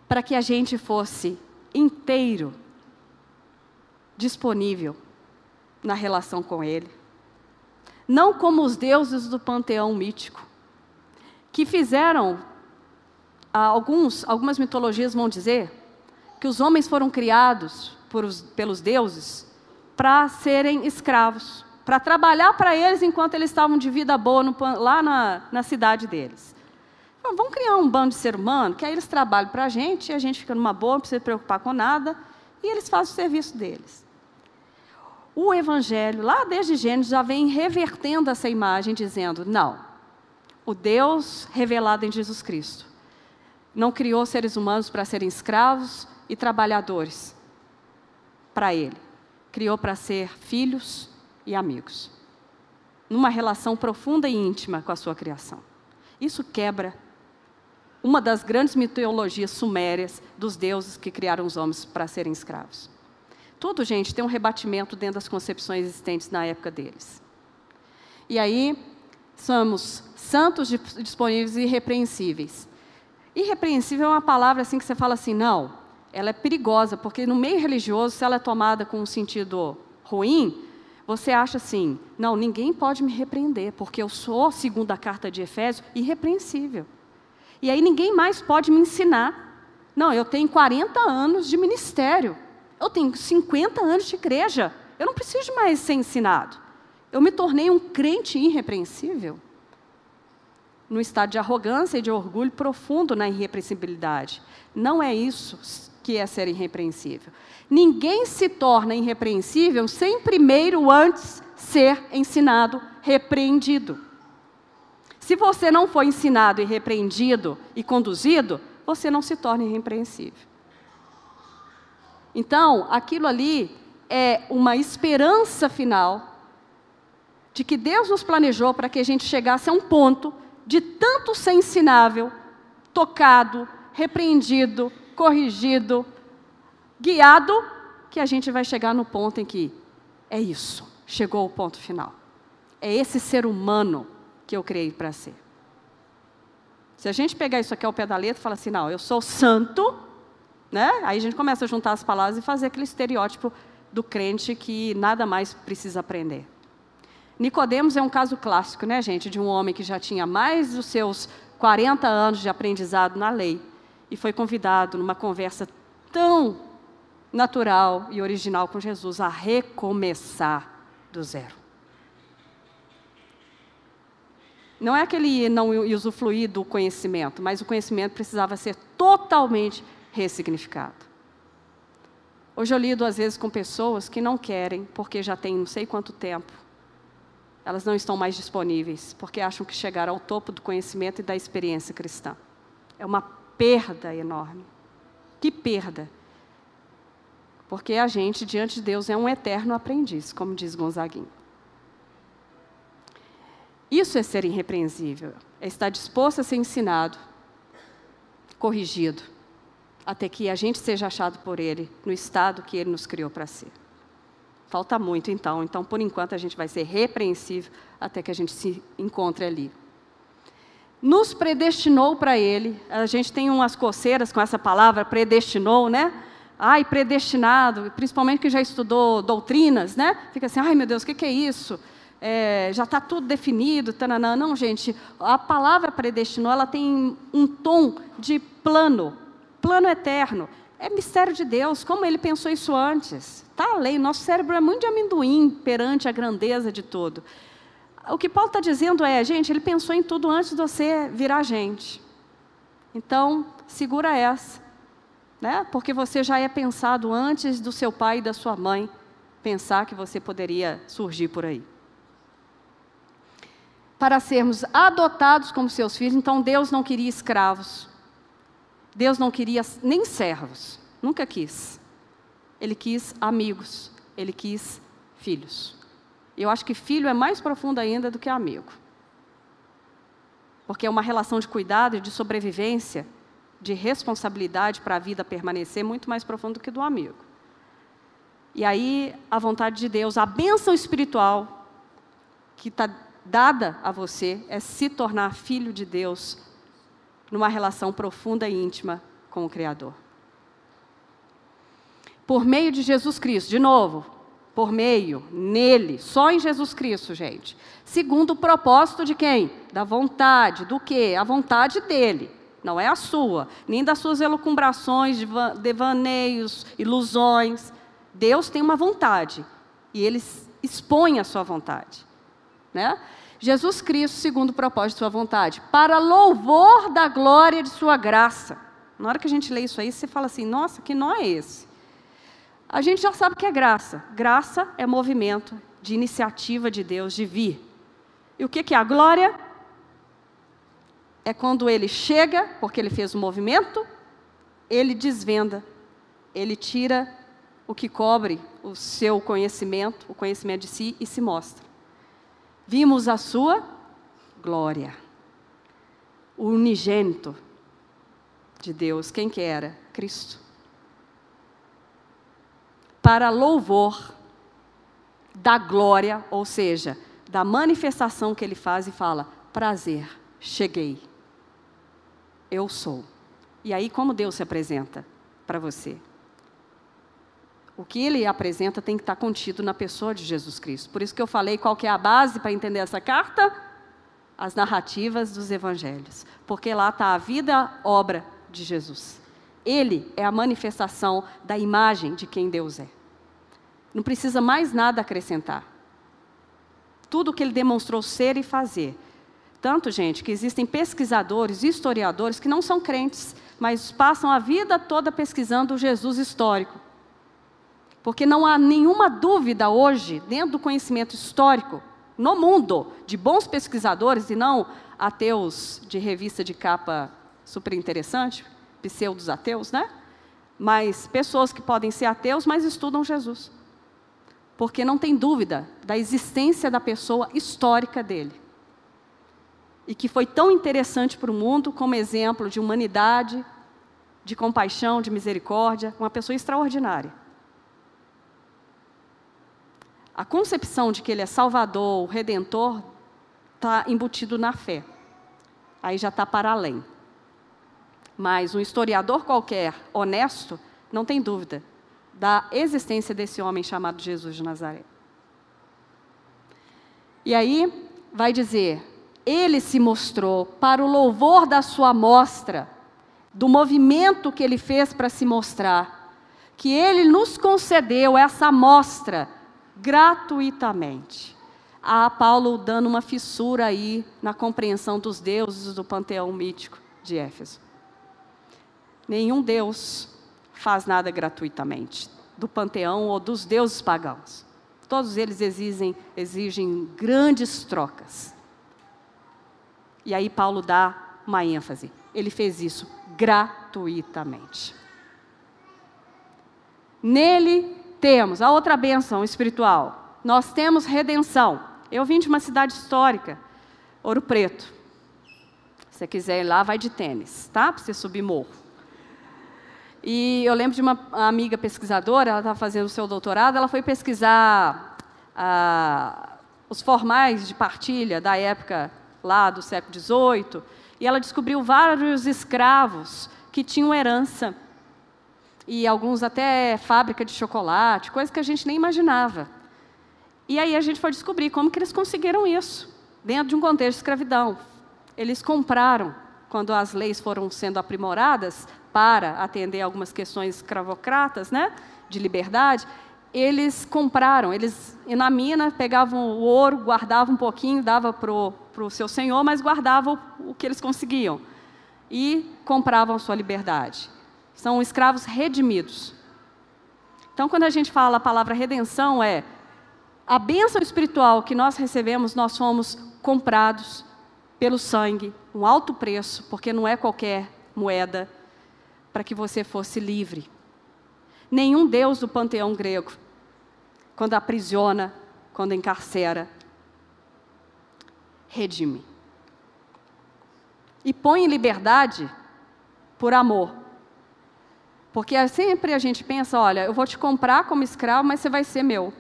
para que a gente fosse inteiro, disponível na relação com Ele. Não como os deuses do panteão mítico, que fizeram, ah, alguns, algumas mitologias vão dizer, que os homens foram criados os, pelos deuses para serem escravos, para trabalhar para eles enquanto eles estavam de vida boa no, lá na, na cidade deles. Então, vamos criar um bando de ser humano, que aí eles trabalham para a gente, e a gente fica numa boa, não precisa se preocupar com nada, e eles fazem o serviço deles. O Evangelho, lá desde Gênesis, já vem revertendo essa imagem, dizendo: não, o Deus revelado em Jesus Cristo não criou seres humanos para serem escravos e trabalhadores para Ele. Criou para ser filhos e amigos, numa relação profunda e íntima com a sua criação. Isso quebra uma das grandes mitologias sumérias dos deuses que criaram os homens para serem escravos. Tudo, gente, tem um rebatimento dentro das concepções existentes na época deles. E aí, somos santos, disponíveis e irrepreensíveis. Irrepreensível é uma palavra assim que você fala assim, não, ela é perigosa, porque no meio religioso, se ela é tomada com um sentido ruim, você acha assim, não, ninguém pode me repreender, porque eu sou, segundo a carta de Efésios, irrepreensível. E aí ninguém mais pode me ensinar. Não, eu tenho 40 anos de ministério. Eu tenho 50 anos de igreja. Eu não preciso mais ser ensinado. Eu me tornei um crente irrepreensível. No estado de arrogância e de orgulho profundo na irrepreensibilidade. Não é isso que é ser irrepreensível. Ninguém se torna irrepreensível sem primeiro antes ser ensinado, repreendido. Se você não for ensinado e repreendido e conduzido, você não se torna irrepreensível. Então, aquilo ali é uma esperança final de que Deus nos planejou para que a gente chegasse a um ponto de tanto ser ensinável, tocado, repreendido, corrigido, guiado, que a gente vai chegar no ponto em que é isso, chegou o ponto final. É esse ser humano que eu criei para ser. Se a gente pegar isso aqui ao pé da letra e falar assim, não, eu sou santo, né? aí a gente começa a juntar as palavras e fazer aquele estereótipo do crente que nada mais precisa aprender. Nicodemos é um caso clássico, né, gente, de um homem que já tinha mais dos seus 40 anos de aprendizado na lei e foi convidado numa conversa tão natural e original com Jesus a recomeçar do zero. Não é que ele não usufruir do conhecimento, mas o conhecimento precisava ser totalmente ressignificado. Hoje eu lido às vezes com pessoas que não querem, porque já tem não sei quanto tempo, elas não estão mais disponíveis, porque acham que chegaram ao topo do conhecimento e da experiência cristã. É uma perda enorme. Que perda! Porque a gente, diante de Deus, é um eterno aprendiz, como diz Gonzaguinho. Isso é ser irrepreensível, é estar disposto a ser ensinado, corrigido, até que a gente seja achado por Ele no estado que Ele nos criou para ser. Falta muito, então. Então, por enquanto, a gente vai ser repreensível até que a gente se encontre ali. Nos predestinou para Ele. A gente tem umas coceiras com essa palavra, predestinou, né? Ai, predestinado, principalmente que já estudou doutrinas, né? Fica assim, ai meu Deus, o que, que é isso? É, já está tudo definido, tananã. Não, gente, a palavra predestinou, ela tem um tom de plano, plano eterno é mistério de Deus, como ele pensou isso antes. Está além, nosso cérebro é muito de amendoim perante a grandeza de tudo. O que Paulo está dizendo é, gente, ele pensou em tudo antes de você virar gente. Então, segura essa. Né? Porque você já é pensado antes do seu pai e da sua mãe pensar que você poderia surgir por aí. Para sermos adotados como seus filhos, então Deus não queria escravos. Deus não queria nem servos, nunca quis. Ele quis amigos, ele quis filhos. Eu acho que filho é mais profundo ainda do que amigo. Porque é uma relação de cuidado e de sobrevivência, de responsabilidade para a vida permanecer muito mais profundo do que do amigo. E aí, a vontade de Deus, a bênção espiritual que está dada a você é se tornar filho de Deus numa relação profunda e íntima com o Criador. Por meio de Jesus Cristo, de novo, por meio, nele, só em Jesus Cristo, gente. Segundo o propósito de quem? Da vontade, do quê? A vontade dele, não é a sua, nem das suas elucubrações, devaneios, ilusões. Deus tem uma vontade e ele expõe a sua vontade, né? Jesus Cristo, segundo o propósito de sua vontade, para louvor da glória de sua graça. Na hora que a gente lê isso aí, você fala assim: nossa, que nó é esse? A gente já sabe o que é graça. Graça é movimento de iniciativa de Deus de vir. E o que é a glória? É quando ele chega, porque ele fez o movimento, ele desvenda, ele tira o que cobre o seu conhecimento, o conhecimento de si, e se mostra vimos a sua glória. O unigênito de Deus, quem que era? Cristo. Para louvor da glória, ou seja, da manifestação que ele faz e fala: prazer, cheguei. Eu sou. E aí, como Deus se apresenta para você? O que ele apresenta tem que estar contido na pessoa de Jesus Cristo. Por isso que eu falei qual que é a base para entender essa carta? As narrativas dos evangelhos. Porque lá está a vida, obra de Jesus. Ele é a manifestação da imagem de quem Deus é. Não precisa mais nada acrescentar. Tudo que ele demonstrou ser e fazer. Tanto, gente, que existem pesquisadores, historiadores que não são crentes, mas passam a vida toda pesquisando o Jesus histórico. Porque não há nenhuma dúvida hoje, dentro do conhecimento histórico, no mundo, de bons pesquisadores e não ateus de revista de capa super interessante, pseudos ateus, né? Mas pessoas que podem ser ateus, mas estudam Jesus. Porque não tem dúvida da existência da pessoa histórica dele. E que foi tão interessante para o mundo como exemplo de humanidade, de compaixão, de misericórdia, uma pessoa extraordinária. A concepção de que ele é Salvador, Redentor, está embutido na fé. Aí já está para além. Mas um historiador qualquer, honesto, não tem dúvida da existência desse homem chamado Jesus de Nazaré. E aí vai dizer: ele se mostrou para o louvor da sua mostra, do movimento que ele fez para se mostrar, que ele nos concedeu essa mostra gratuitamente. Há Paulo dando uma fissura aí na compreensão dos deuses do panteão mítico de Éfeso. Nenhum deus faz nada gratuitamente, do panteão ou dos deuses pagãos. Todos eles exigem, exigem grandes trocas. E aí Paulo dá uma ênfase. Ele fez isso gratuitamente. Nele temos a outra bênção espiritual. Nós temos redenção. Eu vim de uma cidade histórica, Ouro Preto. Se você quiser ir lá, vai de tênis, tá? Para você subir morro. E eu lembro de uma amiga pesquisadora, ela estava fazendo o seu doutorado, ela foi pesquisar ah, os formais de partilha da época lá do século XVIII, e ela descobriu vários escravos que tinham herança e alguns até fábrica de chocolate, coisa que a gente nem imaginava. E aí a gente foi descobrir como que eles conseguiram isso, dentro de um contexto de escravidão. Eles compraram, quando as leis foram sendo aprimoradas para atender algumas questões escravocratas, né, de liberdade, eles compraram, eles na mina pegavam o ouro, guardavam um pouquinho, dava para o seu senhor, mas guardavam o, que eles conseguiam e compravam sua liberdade. São escravos redimidos. Então, quando a gente fala a palavra redenção, é a bênção espiritual que nós recebemos, nós fomos comprados pelo sangue, um alto preço, porque não é qualquer moeda, para que você fosse livre. Nenhum deus do panteão grego, quando aprisiona, quando encarcera, redime. E põe em liberdade por amor. Porque sempre a gente pensa, olha, eu vou te comprar como escravo, mas você vai ser meu.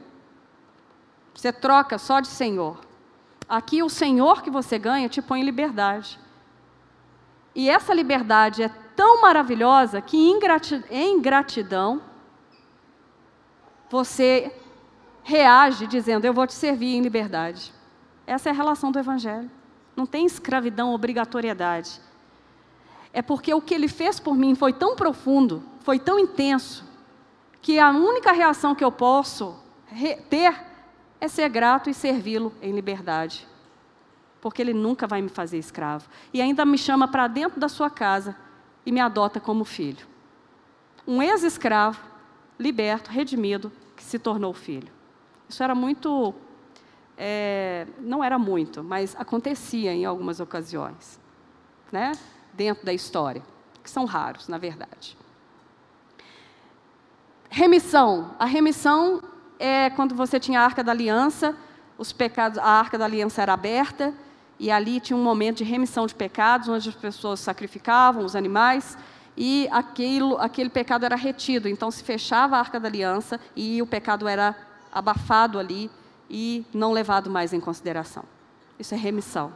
Você troca só de senhor. Aqui o senhor que você ganha te põe em liberdade. E essa liberdade é tão maravilhosa que em gratidão você reage dizendo: Eu vou te servir em liberdade. Essa é a relação do Evangelho. Não tem escravidão, obrigatoriedade. É porque o que ele fez por mim foi tão profundo foi tão intenso que a única reação que eu posso ter é ser grato e servi-lo em liberdade. Porque ele nunca vai me fazer escravo. E ainda me chama para dentro da sua casa e me adota como filho. Um ex-escravo, liberto, redimido, que se tornou filho. Isso era muito. É, não era muito, mas acontecia em algumas ocasiões, né? Dentro da história, que são raros, na verdade. Remissão. A remissão é quando você tinha a Arca da Aliança, os pecados, a Arca da Aliança era aberta e ali tinha um momento de remissão de pecados, onde as pessoas sacrificavam os animais e aquilo, aquele pecado era retido. Então se fechava a Arca da Aliança e o pecado era abafado ali e não levado mais em consideração. Isso é remissão.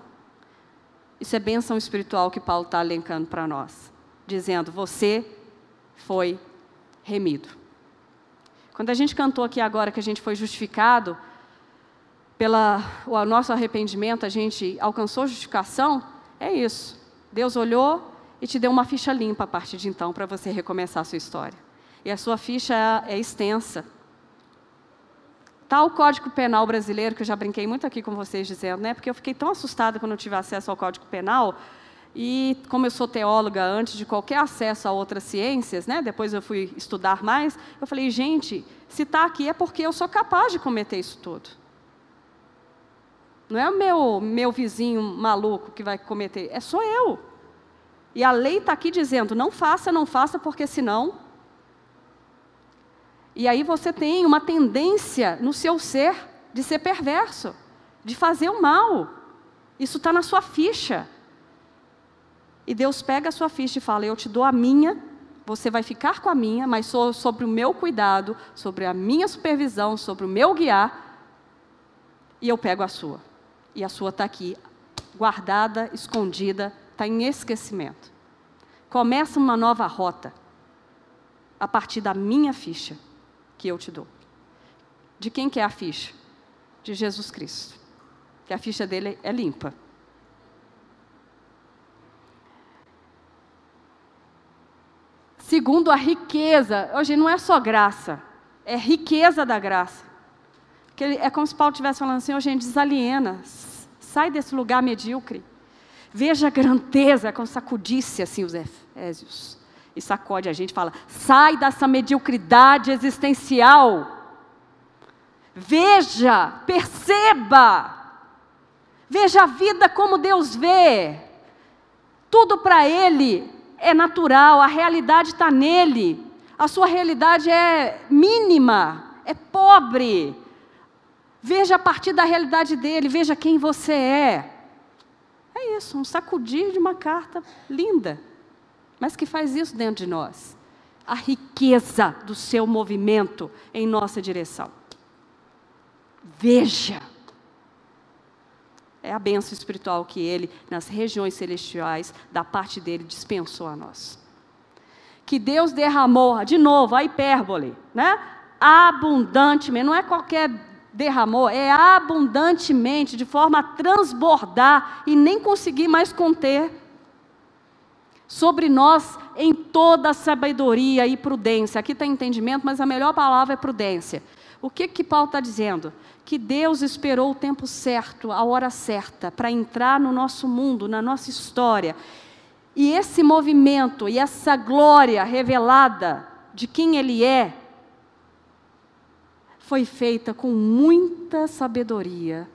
Isso é bênção espiritual que Paulo está alencando para nós, dizendo: você foi remido. Quando a gente cantou aqui agora que a gente foi justificado, pelo nosso arrependimento, a gente alcançou justificação, é isso. Deus olhou e te deu uma ficha limpa a partir de então para você recomeçar a sua história. E a sua ficha é, é extensa. Tal Código Penal brasileiro, que eu já brinquei muito aqui com vocês dizendo, né? Porque eu fiquei tão assustada quando eu tive acesso ao Código Penal, e como eu sou teóloga antes de qualquer acesso a outras ciências, né, depois eu fui estudar mais, eu falei, gente, se está aqui é porque eu sou capaz de cometer isso tudo. Não é o meu, meu vizinho maluco que vai cometer, é só eu. E a lei está aqui dizendo, não faça, não faça, porque senão. E aí você tem uma tendência no seu ser de ser perverso, de fazer o mal. Isso está na sua ficha. E Deus pega a sua ficha e fala: Eu te dou a minha, você vai ficar com a minha, mas sobre o meu cuidado, sobre a minha supervisão, sobre o meu guiar, e eu pego a sua. E a sua está aqui, guardada, escondida, está em esquecimento. Começa uma nova rota a partir da minha ficha que eu te dou. De quem que é a ficha? De Jesus Cristo. Que a ficha dele é limpa. Segundo a riqueza, hoje não é só graça, é riqueza da graça. Que é como se Paulo estivesse falando assim, oh, gente, desaliena, sai desse lugar medíocre. Veja a grandeza, é como sacudisse assim os Efésios. E sacode a gente e fala: sai dessa mediocridade existencial. Veja, perceba. Veja a vida como Deus vê. Tudo para Ele é natural, a realidade está nele. A sua realidade é mínima, é pobre. Veja a partir da realidade dele, veja quem você é. É isso, um sacudir de uma carta linda, mas que faz isso dentro de nós. A riqueza do seu movimento em nossa direção. Veja. É a benção espiritual que ele, nas regiões celestiais, da parte dele, dispensou a nós. Que Deus derramou, de novo, a hipérbole, né? Abundantemente, não é qualquer derramou, é abundantemente, de forma a transbordar e nem conseguir mais conter. Sobre nós em toda sabedoria e prudência. Aqui está entendimento, mas a melhor palavra é prudência. O que que Paulo está dizendo? Que Deus esperou o tempo certo, a hora certa, para entrar no nosso mundo, na nossa história. E esse movimento e essa glória revelada de quem Ele é, foi feita com muita sabedoria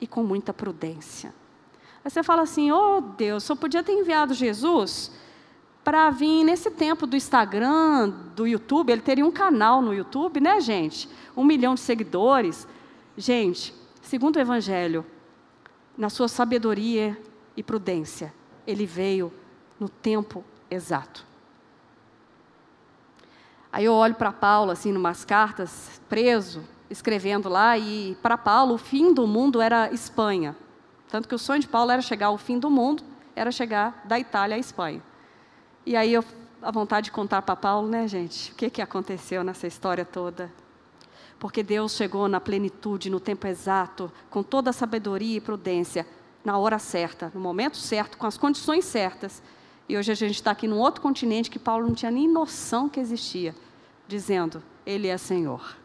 e com muita prudência. Aí você fala assim: oh Deus, só podia ter enviado Jesus para vir nesse tempo do Instagram, do YouTube, ele teria um canal no YouTube, né, gente? Um milhão de seguidores. Gente, segundo o Evangelho, na sua sabedoria e prudência, ele veio no tempo exato. Aí eu olho para Paulo, assim, numas cartas, preso, escrevendo lá, e para Paulo o fim do mundo era Espanha. Tanto que o sonho de Paulo era chegar ao fim do mundo, era chegar da Itália à Espanha. E aí eu, a vontade de contar para Paulo, né, gente? O que, que aconteceu nessa história toda? Porque Deus chegou na plenitude, no tempo exato, com toda a sabedoria e prudência, na hora certa, no momento certo, com as condições certas. E hoje a gente está aqui num outro continente que Paulo não tinha nem noção que existia, dizendo: Ele é Senhor.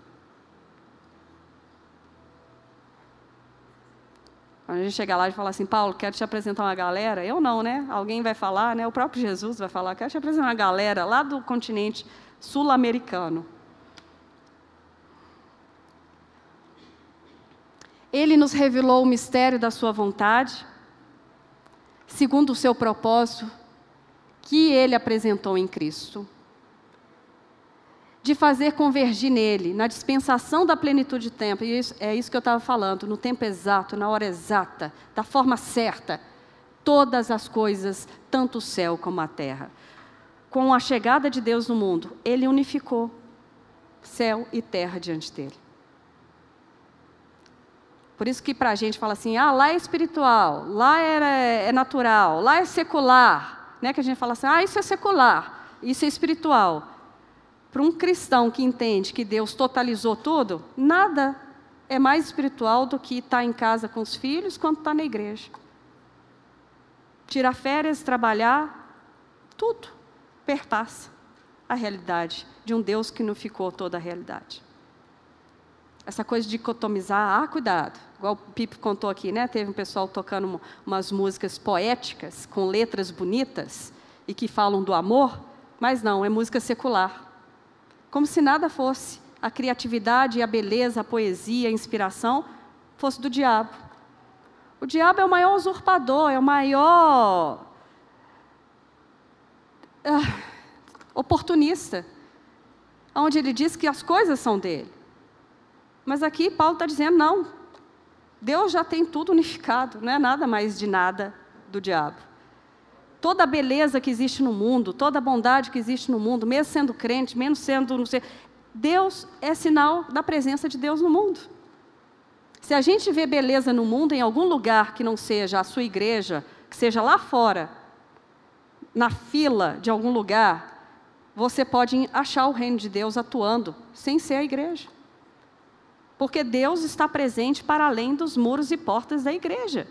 Quando a gente chega lá e fala assim, Paulo, quero te apresentar uma galera, eu não, né? Alguém vai falar, né? O próprio Jesus vai falar, quero te apresentar uma galera lá do continente sul-americano. Ele nos revelou o mistério da sua vontade, segundo o seu propósito, que ele apresentou em Cristo de fazer convergir nele, na dispensação da plenitude de tempo. E isso, é isso que eu estava falando, no tempo exato, na hora exata, da forma certa, todas as coisas, tanto o céu como a terra. Com a chegada de Deus no mundo, ele unificou céu e terra diante dele. Por isso que para a gente fala assim, ah, lá é espiritual, lá é, é natural, lá é secular. Né? Que a gente fala assim, ah, isso é secular, isso é espiritual. Para um cristão que entende que Deus totalizou tudo, nada é mais espiritual do que estar em casa com os filhos quando está na igreja. Tirar férias, trabalhar, tudo perpassa a realidade de um Deus que não ficou toda a realidade. Essa coisa de dicotomizar, ah, cuidado. Igual o Pipe contou aqui, né? Teve um pessoal tocando umas músicas poéticas, com letras bonitas, e que falam do amor, mas não, é música secular como se nada fosse. A criatividade, a beleza, a poesia, a inspiração fosse do diabo. O diabo é o maior usurpador, é o maior uh, oportunista, onde ele diz que as coisas são dele. Mas aqui Paulo está dizendo: não, Deus já tem tudo unificado, não é nada mais de nada do diabo toda a beleza que existe no mundo, toda a bondade que existe no mundo, mesmo sendo crente, menos sendo não sei, Deus é sinal da presença de Deus no mundo. Se a gente vê beleza no mundo em algum lugar que não seja a sua igreja, que seja lá fora, na fila de algum lugar, você pode achar o reino de Deus atuando sem ser a igreja. Porque Deus está presente para além dos muros e portas da igreja.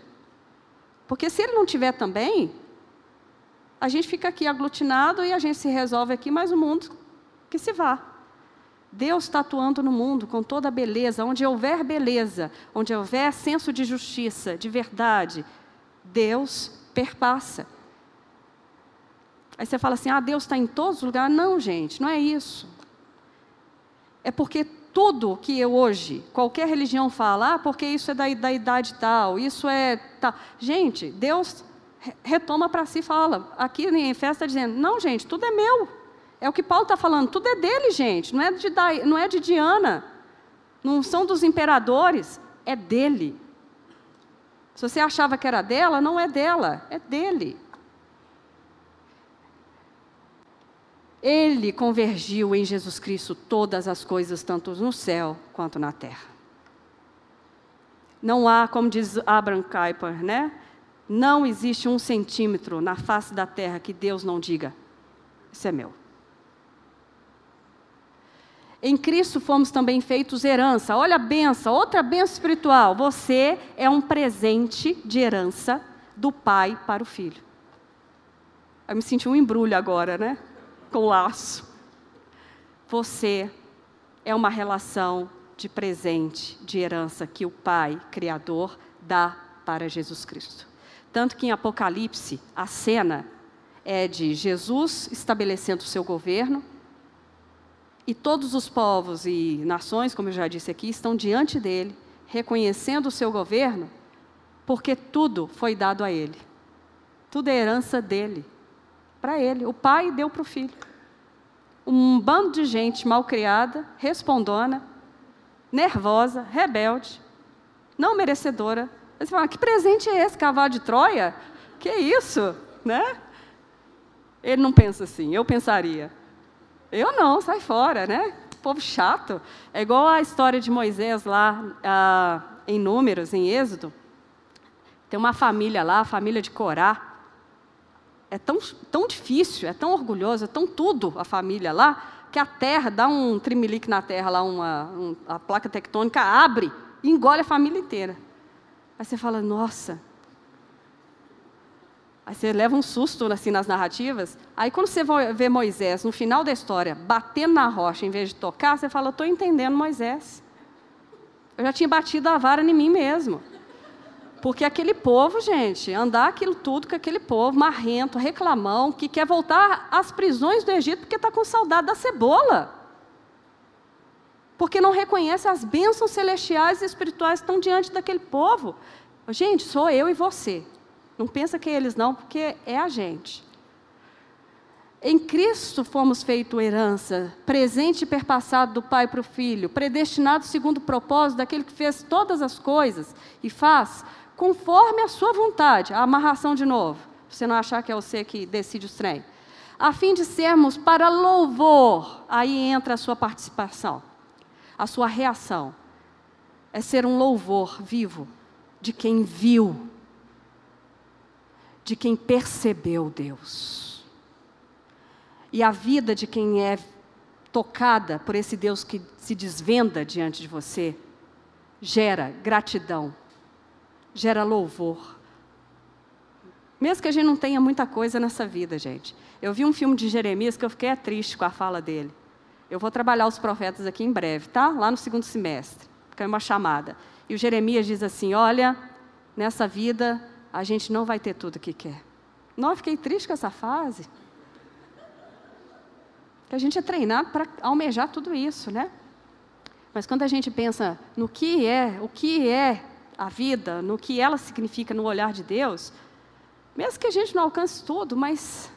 Porque se ele não tiver também, a gente fica aqui aglutinado e a gente se resolve aqui, mas o mundo que se vá. Deus está atuando no mundo com toda a beleza, onde houver beleza, onde houver senso de justiça, de verdade, Deus perpassa. Aí você fala assim: ah, Deus está em todos os lugares. Não, gente, não é isso. É porque tudo que eu hoje, qualquer religião fala, ah, porque isso é da, da idade tal, isso é tal. Gente, Deus retoma para si e fala, aqui em festa dizendo, não, gente, tudo é meu. É o que Paulo está falando, tudo é dele, gente, não é, de, não é de Diana, não são dos imperadores, é dele. Se você achava que era dela, não é dela, é dele. Ele convergiu em Jesus Cristo todas as coisas, tanto no céu quanto na terra. Não há, como diz Abraham Kuyper, né? Não existe um centímetro na face da terra que Deus não diga: Isso é meu. Em Cristo fomos também feitos herança. Olha a benção, outra benção espiritual. Você é um presente de herança do pai para o filho. Eu me senti um embrulho agora, né? com laço. Você é uma relação de presente, de herança que o Pai Criador dá para Jesus Cristo. Tanto que em Apocalipse, a cena é de Jesus estabelecendo o seu governo, e todos os povos e nações, como eu já disse aqui, estão diante dele, reconhecendo o seu governo, porque tudo foi dado a ele. Tudo é herança dele para ele. O pai deu para o filho. Um bando de gente mal criada, respondona, nervosa, rebelde, não merecedora. Você fala, que presente é esse, cavalo de Troia? Que isso, né? Ele não pensa assim, eu pensaria. Eu não, sai fora, né? Povo chato. É igual a história de Moisés lá ah, em Números, em Êxodo. Tem uma família lá, a família de Corá é tão, tão difícil, é tão orgulhoso, é tão tudo a família lá, que a terra, dá um trimelique na terra lá, uma, um, a placa tectônica abre e engole a família inteira. Aí você fala, nossa. Aí você leva um susto assim nas narrativas. Aí quando você vê Moisés, no final da história, batendo na rocha em vez de tocar, você fala, estou entendendo Moisés. Eu já tinha batido a vara em mim mesmo. Porque aquele povo, gente, andar aquilo tudo com aquele povo marrento, reclamão, que quer voltar às prisões do Egito porque está com saudade da cebola. Porque não reconhece as bênçãos celestiais e espirituais que estão diante daquele povo. Gente, sou eu e você. Não pensa que é eles não, porque é a gente. Em Cristo fomos feito herança, presente e perpassado do Pai para o Filho, predestinado segundo o propósito daquele que fez todas as coisas e faz conforme a sua vontade, a amarração de novo, para você não achar que é você que decide os trem, a fim de sermos para louvor, aí entra a sua participação, a sua reação, é ser um louvor vivo de quem viu, de quem percebeu Deus. E a vida de quem é tocada por esse Deus que se desvenda diante de você, gera gratidão, gera louvor. Mesmo que a gente não tenha muita coisa nessa vida, gente. Eu vi um filme de Jeremias que eu fiquei triste com a fala dele. Eu vou trabalhar os profetas aqui em breve, tá? Lá no segundo semestre. Caiu uma chamada. E o Jeremias diz assim: Olha, nessa vida a gente não vai ter tudo que quer. Não, eu fiquei triste com essa fase. Que a gente é treinado para almejar tudo isso, né? Mas quando a gente pensa no que é, o que é a vida, no que ela significa no olhar de Deus, mesmo que a gente não alcance tudo, mas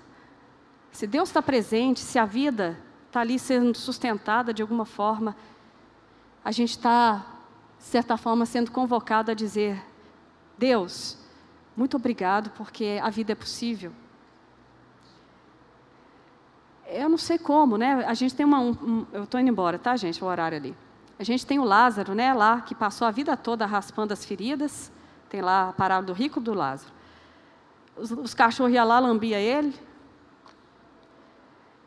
se Deus está presente, se a vida está ali sendo sustentada de alguma forma, a gente está, de certa forma, sendo convocado a dizer: Deus, muito obrigado, porque a vida é possível. Eu não sei como, né? A gente tem uma. Um, eu estou indo embora, tá, gente? O horário ali. A gente tem o Lázaro, né, lá, que passou a vida toda raspando as feridas. Tem lá a parábola do rico do Lázaro. Os, os cachorros iam lá, lambia ele,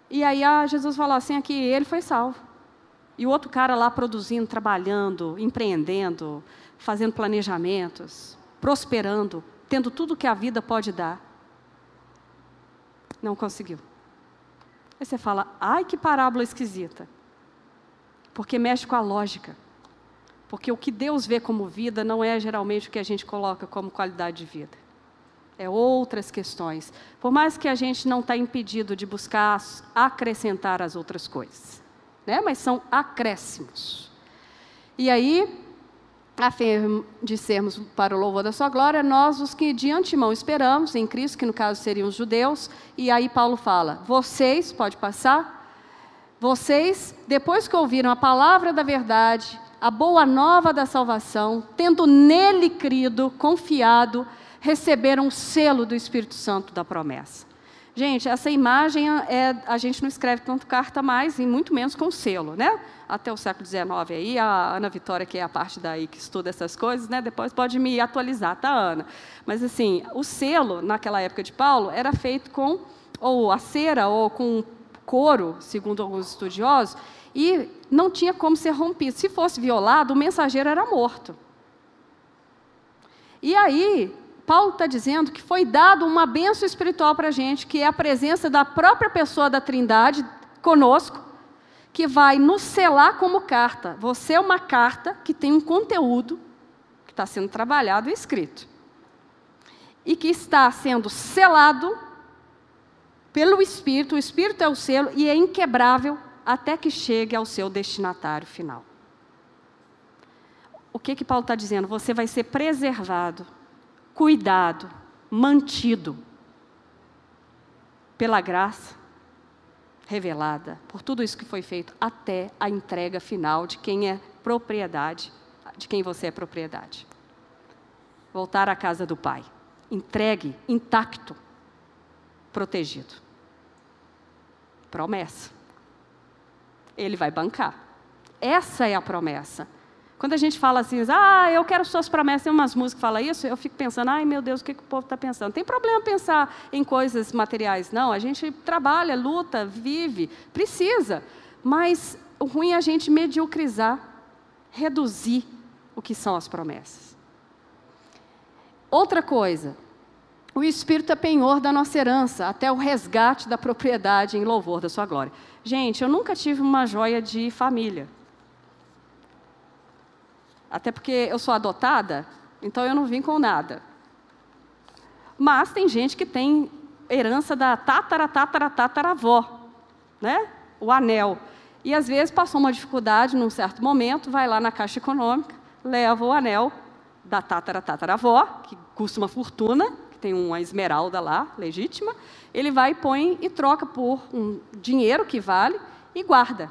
E aí ah, Jesus falou assim aqui, ele foi salvo. E o outro cara lá produzindo, trabalhando, empreendendo, fazendo planejamentos, prosperando, tendo tudo que a vida pode dar. Não conseguiu. Aí você fala, ai que parábola esquisita. Porque mexe com a lógica. Porque o que Deus vê como vida não é geralmente o que a gente coloca como qualidade de vida. É outras questões. Por mais que a gente não está impedido de buscar acrescentar as outras coisas. Né? Mas são acréscimos. E aí, a fim de sermos para o louvor da sua glória, nós os que de antemão esperamos em Cristo, que no caso seriam os judeus, e aí Paulo fala: vocês, pode passar, vocês, depois que ouviram a palavra da verdade, a boa nova da salvação, tendo nele crido, confiado, receberam o selo do Espírito Santo da promessa. Gente, essa imagem é, a gente não escreve tanto carta mais, e muito menos com selo, né? Até o século XIX aí, a Ana Vitória, que é a parte daí que estuda essas coisas, né? Depois pode me atualizar, tá, Ana? Mas assim, o selo, naquela época de Paulo, era feito com ou a cera ou com couro, segundo alguns estudiosos, e não tinha como ser rompido. Se fosse violado, o mensageiro era morto. E aí, Paulo está dizendo que foi dado uma benção espiritual para a gente, que é a presença da própria pessoa da Trindade conosco, que vai nos selar como carta. Você é uma carta que tem um conteúdo que está sendo trabalhado e escrito. E que está sendo selado pelo Espírito, o Espírito é o selo e é inquebrável até que chegue ao seu destinatário final. O que que Paulo está dizendo? Você vai ser preservado cuidado, mantido pela graça revelada, por tudo isso que foi feito, até a entrega final de quem é propriedade, de quem você é propriedade. Voltar à casa do Pai, entregue, intacto, protegido. Promessa. Ele vai bancar. Essa é a promessa. Quando a gente fala assim, ah, eu quero suas promessas, tem umas músicas que falam isso, eu fico pensando, ai meu Deus, o que, que o povo está pensando? Tem problema pensar em coisas materiais, não. A gente trabalha, luta, vive, precisa. Mas o ruim é a gente mediocrizar, reduzir o que são as promessas. Outra coisa, o Espírito é penhor da nossa herança, até o resgate da propriedade em louvor da sua glória. Gente, eu nunca tive uma joia de família. Até porque eu sou adotada, então eu não vim com nada. Mas tem gente que tem herança da tatara, tatara, tataravó, né? O anel. E às vezes passou uma dificuldade num certo momento, vai lá na Caixa Econômica, leva o anel da tatara, tataravó, que custa uma fortuna, que tem uma esmeralda lá, legítima, ele vai e põe e troca por um dinheiro que vale e guarda.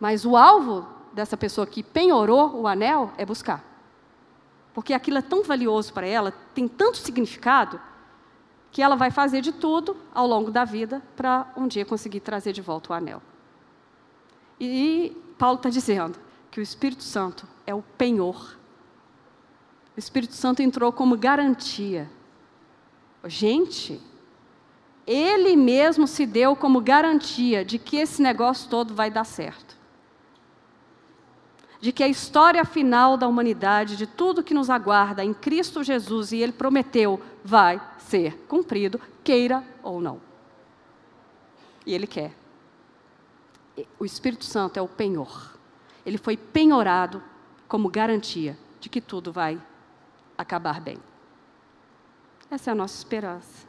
Mas o alvo dessa pessoa que penhorou o anel é buscar. Porque aquilo é tão valioso para ela, tem tanto significado, que ela vai fazer de tudo ao longo da vida para um dia conseguir trazer de volta o anel. E Paulo está dizendo que o Espírito Santo é o penhor. O Espírito Santo entrou como garantia. Gente, ele mesmo se deu como garantia de que esse negócio todo vai dar certo de que a história final da humanidade, de tudo que nos aguarda em Cristo Jesus, e Ele prometeu, vai ser cumprido, queira ou não. E Ele quer. O Espírito Santo é o penhor. Ele foi penhorado como garantia de que tudo vai acabar bem. Essa é a nossa esperança.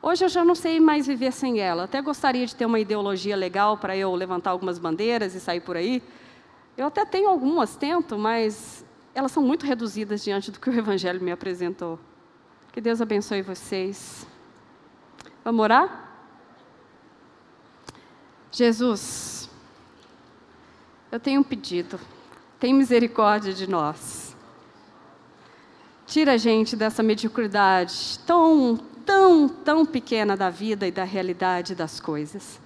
Hoje eu já não sei mais viver sem ela. Até gostaria de ter uma ideologia legal para eu levantar algumas bandeiras e sair por aí, eu até tenho algumas, tento, mas elas são muito reduzidas diante do que o Evangelho me apresentou. Que Deus abençoe vocês. Vamos orar? Jesus, eu tenho um pedido. Tem misericórdia de nós. Tira a gente dessa mediocridade tão, tão, tão pequena da vida e da realidade das coisas.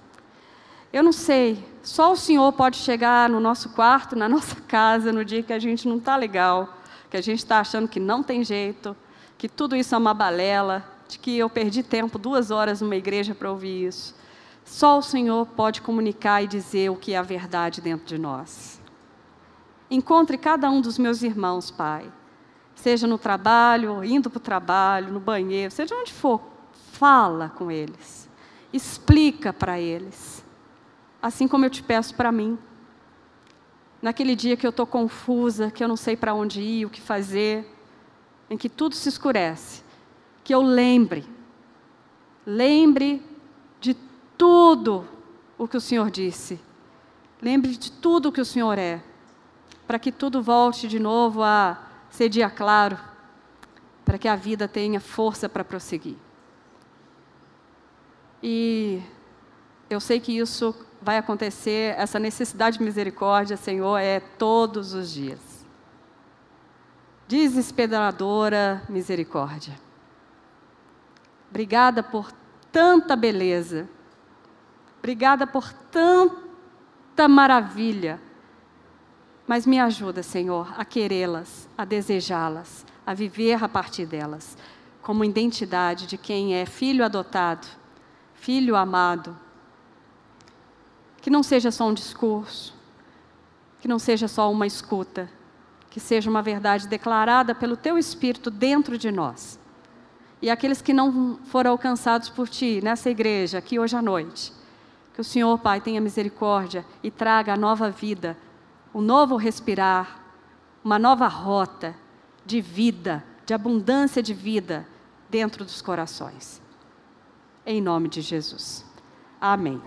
Eu não sei, só o Senhor pode chegar no nosso quarto, na *laughs* nossa casa, no dia que a gente não está legal, que a gente está achando que não tem jeito, que tudo isso é uma balela, de que eu perdi tempo, duas horas numa igreja para ouvir isso. Só o Senhor pode comunicar e dizer o que é a verdade dentro de nós. Encontre cada um dos meus irmãos, Pai. Seja no trabalho, indo para o trabalho, no banheiro, seja onde for, fala com eles. Explica para eles. Assim como eu te peço para mim. Naquele dia que eu estou confusa, que eu não sei para onde ir, o que fazer, em que tudo se escurece, que eu lembre, lembre de tudo o que o Senhor disse, lembre de tudo o que o Senhor é, para que tudo volte de novo a ser dia claro, para que a vida tenha força para prosseguir. E eu sei que isso vai acontecer, essa necessidade de misericórdia, Senhor, é todos os dias. Desesperadora misericórdia. Obrigada por tanta beleza. Obrigada por tanta maravilha. Mas me ajuda, Senhor, a querê-las, a desejá-las, a viver a partir delas, como identidade de quem é filho adotado, filho amado que não seja só um discurso, que não seja só uma escuta, que seja uma verdade declarada pelo Teu Espírito dentro de nós. E aqueles que não foram alcançados por Ti nessa igreja, aqui hoje à noite, que o Senhor, Pai, tenha misericórdia e traga a nova vida, um novo respirar, uma nova rota de vida, de abundância de vida dentro dos corações. Em nome de Jesus. Amém.